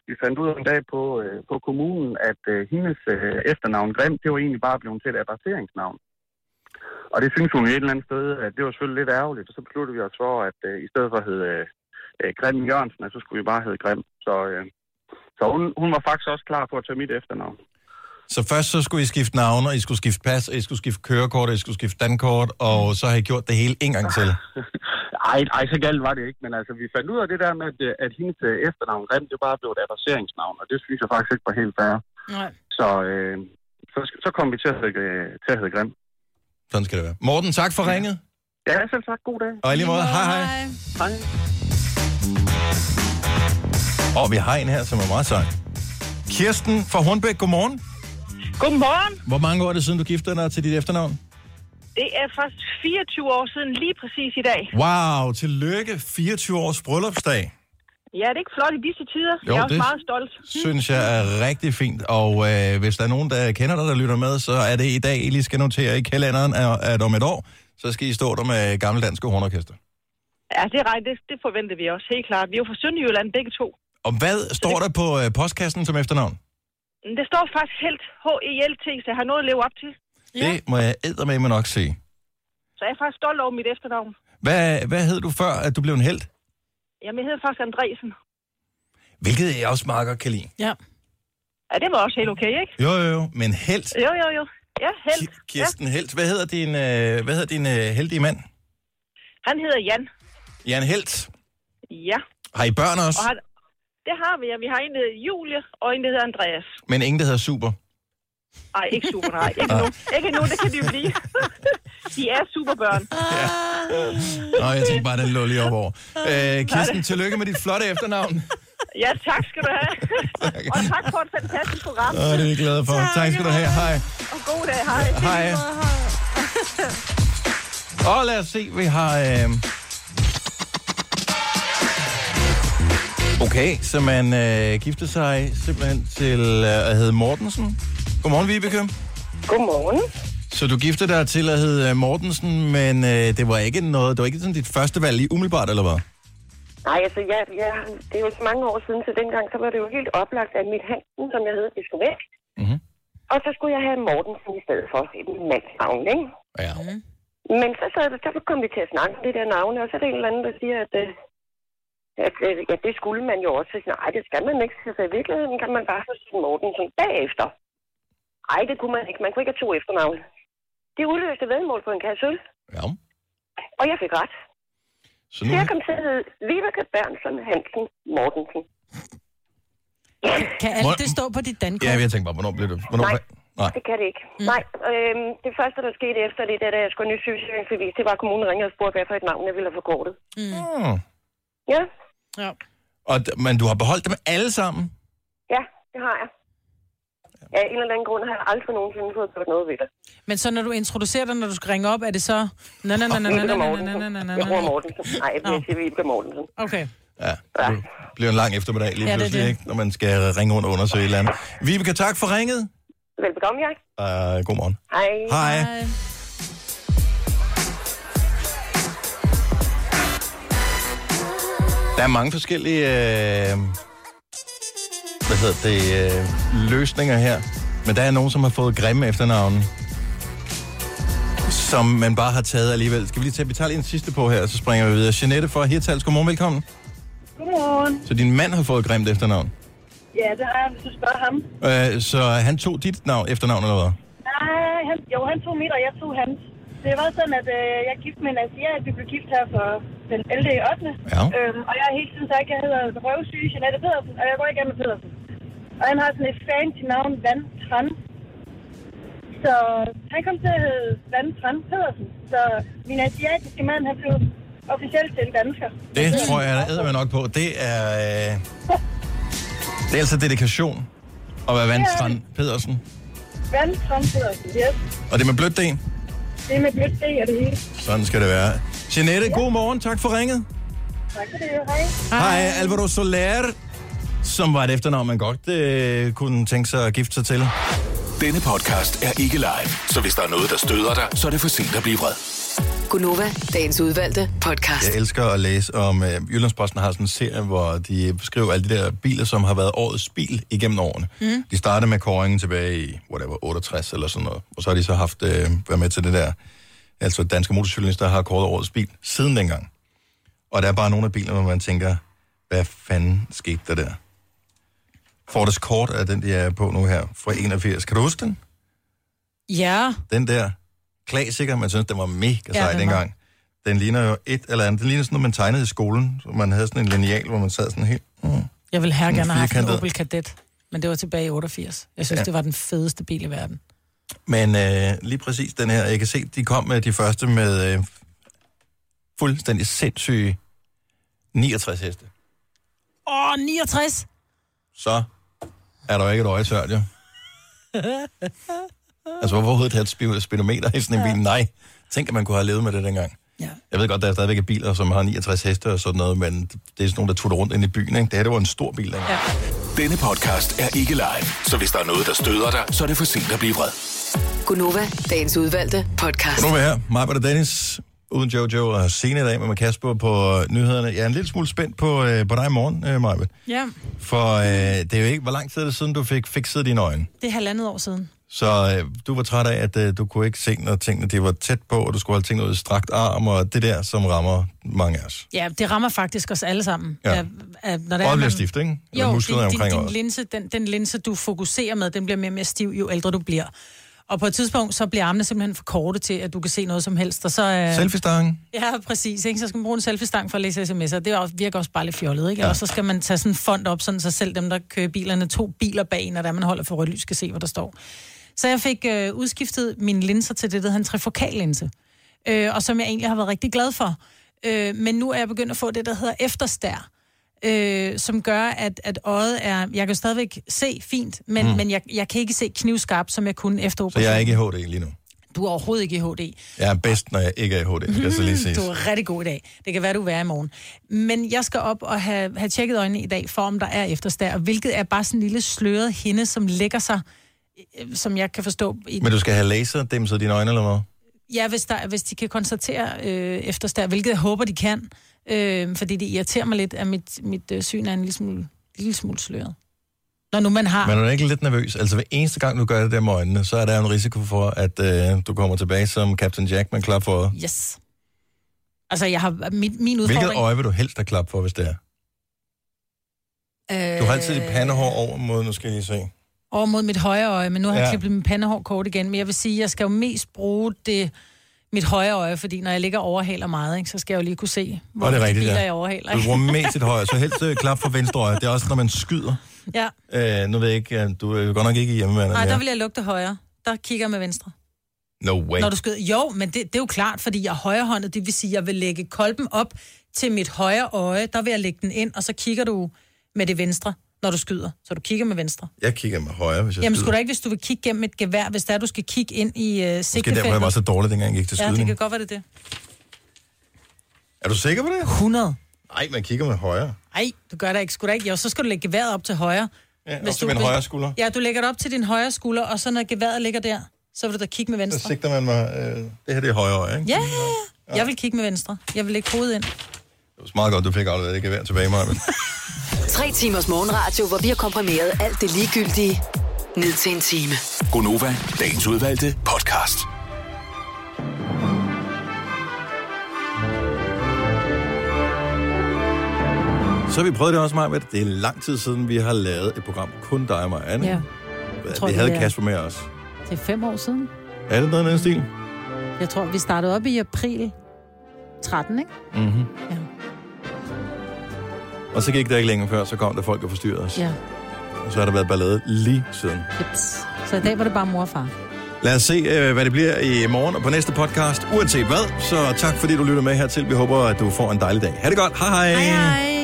vi fandt ud af en dag på, øh, på kommunen, at øh, hendes efternavn Grim, det var egentlig bare blevet til et adresseringsnavn. Og det synes hun et eller andet sted, at det var selvfølgelig lidt ærgerligt. Og så besluttede vi os for, at øh, i stedet for at hedde øh, Grim Jørgensen, at så skulle vi bare hedde Grim. Så, øh, så hun, hun var faktisk også klar på at tage mit efternavn. Så først så skulle I skifte navn, og I skulle skifte pas, og I skulle skifte kørekort, og I skulle skifte dankort, og så har I gjort det hele en gang til. Ej, ej, så galt var det ikke, men altså, vi fandt ud af det der med, at, at hendes øh, efternavn Grim, det bare blev et adresseringsnavn, og det synes jeg faktisk ikke var helt fair. Nej. Så, øh, så, så kom vi til at hedde, øh, til at hedde Grim. Sådan skal det være. Morten, tak for ringet. Ja, selv tak. God dag. Og i lige måde, hej hej. Hej. Og vi har en her, som er meget sej. Kirsten fra Hornbæk, godmorgen. Godmorgen. Hvor mange år er det siden, du giftede dig til dit efternavn? Det er faktisk 24 år siden lige præcis i dag. Wow, tillykke. 24 års bryllupsdag. Ja, det er ikke flot i disse tider. Jo, jeg er også det meget stolt. Synes jeg er rigtig fint. Og øh, hvis der er nogen, der kender dig, der lytter med, så er det i dag, I lige skal notere i kalenderen, at, om et år, så skal I stå der med gamle danske hornorkester. Ja, det er rigtigt. Det, det forventer vi også, helt klart. Vi er jo fra Sønderjylland begge to. Og hvad står der på øh, postkassen som efternavn? Det står faktisk helt H-E-L-T, så jeg har noget at leve op til. Ja. Det må jeg eddermame nok se. Så jeg er faktisk stolt over mit efternavn. Hvad, hvad hed du før, at du blev en held? Jamen, jeg hedder faktisk Andresen. Hvilket jeg også meget godt kan lide. Ja. Ja, det var også helt okay, ikke? Jo, jo, jo. Men held. Jo, jo, jo. Ja, helt. Kirsten Helt. Hvad hedder din, øh, hvad hedder din øh, heldige mand? Han hedder Jan. Jan Helt. Ja. Har I børn også? Og han, det har vi, ja. Vi har en, der hedder Julie, og en, der hedder Andreas. Men ingen, der hedder Super. Nej, ikke super, nej. Ikke nu. Ikke nu, det kan de jo blive. de er superbørn. Nå, jeg tænkte bare, den lå lige op over. Øh, Kirsten, tillykke med dit flotte efternavn. Ja, tak skal du have. og tak for et fantastisk program. Åh, det er vi glade for. Tak, tak skal du have. Hej. Og god dag. Hej. Hej. Og lad os se, vi har... Øh... Okay, så man øh, gifter sig simpelthen til øh, at hedde Mortensen. Godmorgen, Vibeke. Godmorgen. Så du giftede dig til at hedde Mortensen, men øh, det var ikke noget, det var ikke sådan dit første valg lige umiddelbart, eller hvad? Nej, altså, ja, ja, det er jo så mange år siden, så dengang så var det jo helt oplagt, at mit Hansen, som jeg hed, det skulle væk. Mm-hmm. Og så skulle jeg have Mortensen i stedet for, et mandsnavn, ikke? Ja. Men så, så, så kom vi til at snakke om det der navne, og så er der en eller anden, der siger, at, øh, at øh, ja, det skulle man jo også. Så, siger Nej, det skal man ikke. Så i virkeligheden kan man bare få sin Mortensen bagefter. Nej, det kunne man ikke. Man kunne ikke have to efternavne. Det udløste vedmål på en kasse øl. Ja. Og jeg fik ret. Så nu, hedde Vibeke Bernsen Hansen Mortensen. Kan alt det stå på dit dankort? ja, jeg tænkte bare, hvornår blev det? Hvornår, Nej. Nej. Det kan det ikke. Mm. Nej, øhm, det første, der skete efter det, da jeg skulle have ny sygesikringsbevis, det var, at kommunen ringede og spurgte, hvad for et navn jeg ville have forkortet. Mm. Oh. Ja, Ja. Og, men du har beholdt dem alle sammen? ja, det har jeg. Af en eller anden grund har jeg aldrig nogensinde fået gjort noget ved det. Men så når du introducerer dig, når du skal ringe op, er det så... Na, na, Vibeke na, Mortensen. na, na, na, Jeg bruger. Mortensen. Nej, jeg bliver sige Vibeke Mortensen. Okay. Ja, det bliver en lang eftermiddag lige Ja, pludselig, det. ikke? når man skal ringe rundt og undersøge et eller andet. Vibeke, tak for ringet. Velbekomme, jeg. Uh, god morgen. Hej. Hej. Der er mange forskellige øh, hvad hedder det, øh, løsninger her. Men der er nogen, som har fået grimme efternavne, som man bare har taget alligevel. Skal vi lige tage, vi tager lige en sidste på her, så springer vi videre. Jeanette fra Hirtals, godmorgen, velkommen. Godmorgen. Så din mand har fået grimt efternavn. Ja, det har jeg, hvis du spørger ham. Øh, så han tog dit navn, efternavn eller hvad? Nej, han, jo, han tog mit, og jeg tog hans. Det var sådan, at øh, jeg gift med Nancy, at vi blev gift her for den 11. i 8. Ja. Øhm, og jeg har hele tiden sagt, at jeg hedder røvsyge Jeanette Pedersen, og jeg går ikke med Pedersen. Og han har sådan et fancy navn, Van Tran. Så han kom til at hedde Van Tran Pedersen. Så min asiatiske mand, han blev officielt til dansker. Det tror jeg, der æder nok på. Det er, øh, det er altså dedikation at være Vandstrand Pedersen. Van Tran Pedersen, yes. Og det er med blødt D. Det er med blødt D og det hele. Sådan skal det være. Jeanette, god morgen. Tak for ringet. Tak for det, hej. Hej, Alvaro Soler, som var et efternavn, man godt øh, kunne tænke sig at gifte sig til. Denne podcast er ikke live, så hvis der er noget, der støder dig, så er det for sent at blive vred. Gunova, dagens udvalgte podcast. Jeg elsker at læse om, øh, Jyllandsposten har sådan en serie, hvor de beskriver alle de der biler, som har været årets bil igennem årene. Mm. De startede med kåringen tilbage i, whatever, 68 eller sådan noget. Og så har de så haft, øh, været med til det der, altså danske motorcyklister har kåret årets bil siden dengang. Og der er bare nogle af bilerne, hvor man tænker, hvad fanden skete der der? Ford Escort er den, de er på nu her, fra 81. Kan du huske den? Ja. Den der klassiker, man synes, den var mega Ja, sej den dengang. Den ligner jo et eller andet. Den ligner sådan noget, man tegnede i skolen. Så man havde sådan en lineal, hvor man sad sådan helt... Mm. Jeg vil her gerne have haft en. Opel Kadett, men det var tilbage i 88. Jeg synes, Ja. ja. det var den fedeste bil i verden. Men øh, lige præcis den her, jeg kan se, de kom med de første med øh, fuldstændig sindssyge 69 heste. Åh, 69! Så er der jo ikke et øje tørt, jo. Altså, hvorfor overhovedet have et spi- speedometer i sådan en bil? Nej. Tænk, at man kunne have levet med det dengang. Ja. Jeg ved godt, der er stadigvæk biler, som har 69 heste og sådan noget, men det er sådan nogle, der tutter rundt ind i byen. Ikke? Det her, det var en stor bil dengang. Ja. Denne podcast er ikke live, så hvis der er noget, der støder dig, så er det for sent at blive vred. Gunova, dagens udvalgte podcast. Nu er vi her. Mig og Dennis, uden Jojo og Signe i dag med Kasper på nyhederne. Jeg er en lille smule spændt på, øh, på dig i morgen, øh, Maja. Ja, For øh, det er jo ikke, hvor lang tid er det siden, du fik fikset dine øjne? det er halvandet år siden. Så øh, du var træt af, at øh, du kunne ikke se, når tingene de var tæt på, og du skulle holde tingene ud i strakt arm, og det der, som rammer mange af os. Ja, det rammer faktisk os alle sammen. Ja. At, at, når Øjet bliver stift, ikke? Jo, din, din, din øjet. linse, den, den linse, du fokuserer med, den bliver mere og mere stiv, jo ældre du bliver. Og på et tidspunkt, så bliver armene simpelthen for korte til, at du kan se noget som helst. Og så, øh, Selfie-stangen? Ja, præcis. Ikke? Så skal man bruge en selfie-stang for at læse sms'er. Det er også- virker også bare lidt fjollet, ikke? Ja. Og så skal man tage sådan en fond op, sådan så selv dem, der kører bilerne, to biler bag, og der man holder for rødt lys, skal se, hvad der står. Så jeg fik øh, udskiftet mine linser til det, der hedder en trifokallinse. Øh, og som jeg egentlig har været rigtig glad for. Øh, men nu er jeg begyndt at få det, der hedder efterstær. Øh, som gør, at, at øjet er... Jeg kan stadigvæk se fint, men, Mm. mm. men jeg, jeg kan ikke se knivskarpt, som jeg kunne efter Så operationen. jeg er ikke i HD lige nu. Du er overhovedet ikke i HD. Jeg er bedst, når jeg ikke er i HD, skal jeg så lige sige. Du er rigtig god i dag. Det kan være, du er i morgen. Men jeg skal op og have, have tjekket øjnene i dag, for om der er efterstær, hvilket er bare sådan en lille sløret hinde, som lægger sig, øh, som jeg kan forstå. I, Men du skal have laser dimset dine øjne, eller hvad? Ja, hvis, der, hvis de kan konstatere øh, efterstær, hvilket jeg håber, de kan. Øh, fordi det irriterer mig lidt, at mit, mit øh, syn er en lille smule, lille smule sløret. Når nu man har... Men er du ikke lidt nervøs? Altså hver eneste gang, du gør det der med øjnene, så er der en risiko for, at øh, du kommer tilbage som Captain Jack med klap for. Yes. Altså, jeg har... Min, min Hvilket udfordring... øje vil du helst have klap for, hvis det er? Øh, Du har altid dit pandehår over mod, nu skal jeg lige se. over mod mit højre øje, men nu har jeg Ja. klippet min pandehår kort igen. Men jeg vil sige, at jeg skal jo mest bruge det mit højre øje, fordi når jeg ligger og overhaler meget, ikke, så skal jeg jo lige kunne se, hvor Og det er rigtigt, biler ja. jeg overhaler. Du Ikke? bruger mest dit højre, så helst øh, klap for venstre øje. Det er også, når man skyder. Ja. Øh, nu ved jeg ikke, øh, du er jo godt nok ikke hjemme med Nej, der vil jeg lugte højre. Der kigger jeg med venstre. No way. Når du skyder. Jo, men det, det er jo klart, fordi jeg er højrehåndet. Det vil sige, at jeg vil lægge kolben op til mit højre øje. Der vil jeg lægge den ind, og så kigger du med det venstre, når du skyder. Så du kigger med venstre. Jeg kigger med højre, hvis jeg Jamen, skyder. skulle du ikke, hvis du vil kigge gennem et gevær, hvis der er, du skal kigge ind i uh, Måske der, hvor jeg sigtefeltet? var så dårlig, dengang jeg gik til Ja, det skydning. kan godt være det er det. Er du sikker på det? 100. Nej, man kigger med højre. Nej, du gør det ikke. Skulle da ikke. Jo, så skal du lægge geværet op til højre. Ja, op til min højre skulder. Ja, du lægger det op til din højre skulder, og så når geværet ligger der, så vil du da kigge med Så venstre. sigter man mig... Øh, det her det er højre øje, ikke? Ja, ja, ja. Jeg vil kigge med venstre. Jeg vil lægge hovedet ind. Det var meget godt, du fik afleveret det gevær tilbage, mig. Tre timers morgenradio, hvor vi har komprimeret alt det ligegyldige ned til en time. Gonova, dagens udvalgte podcast. Så har vi prøvet det også, Maja. Det er lang tid siden, vi har lavet et program. Kun dig og mig, Anne. Ja. Vi tror, havde det er- Kasper med os. Det er fem år siden. Er det noget af den stil? Jeg tror, vi startede op i april 13, ikke? Mm-hmm. Ja. Og så gik det ikke længe før, så kom der folk og forstyrrede os. Ja. Og så har der været ballade lige siden. Jeps. Så i dag var det bare mor og far. Lad os se, øh, hvad det bliver i morgen og på næste podcast, uanset hvad. Så tak fordi du lytter med hertil. Vi håber, at du får en dejlig dag. Ha' det godt. Hej hej. Hej hej.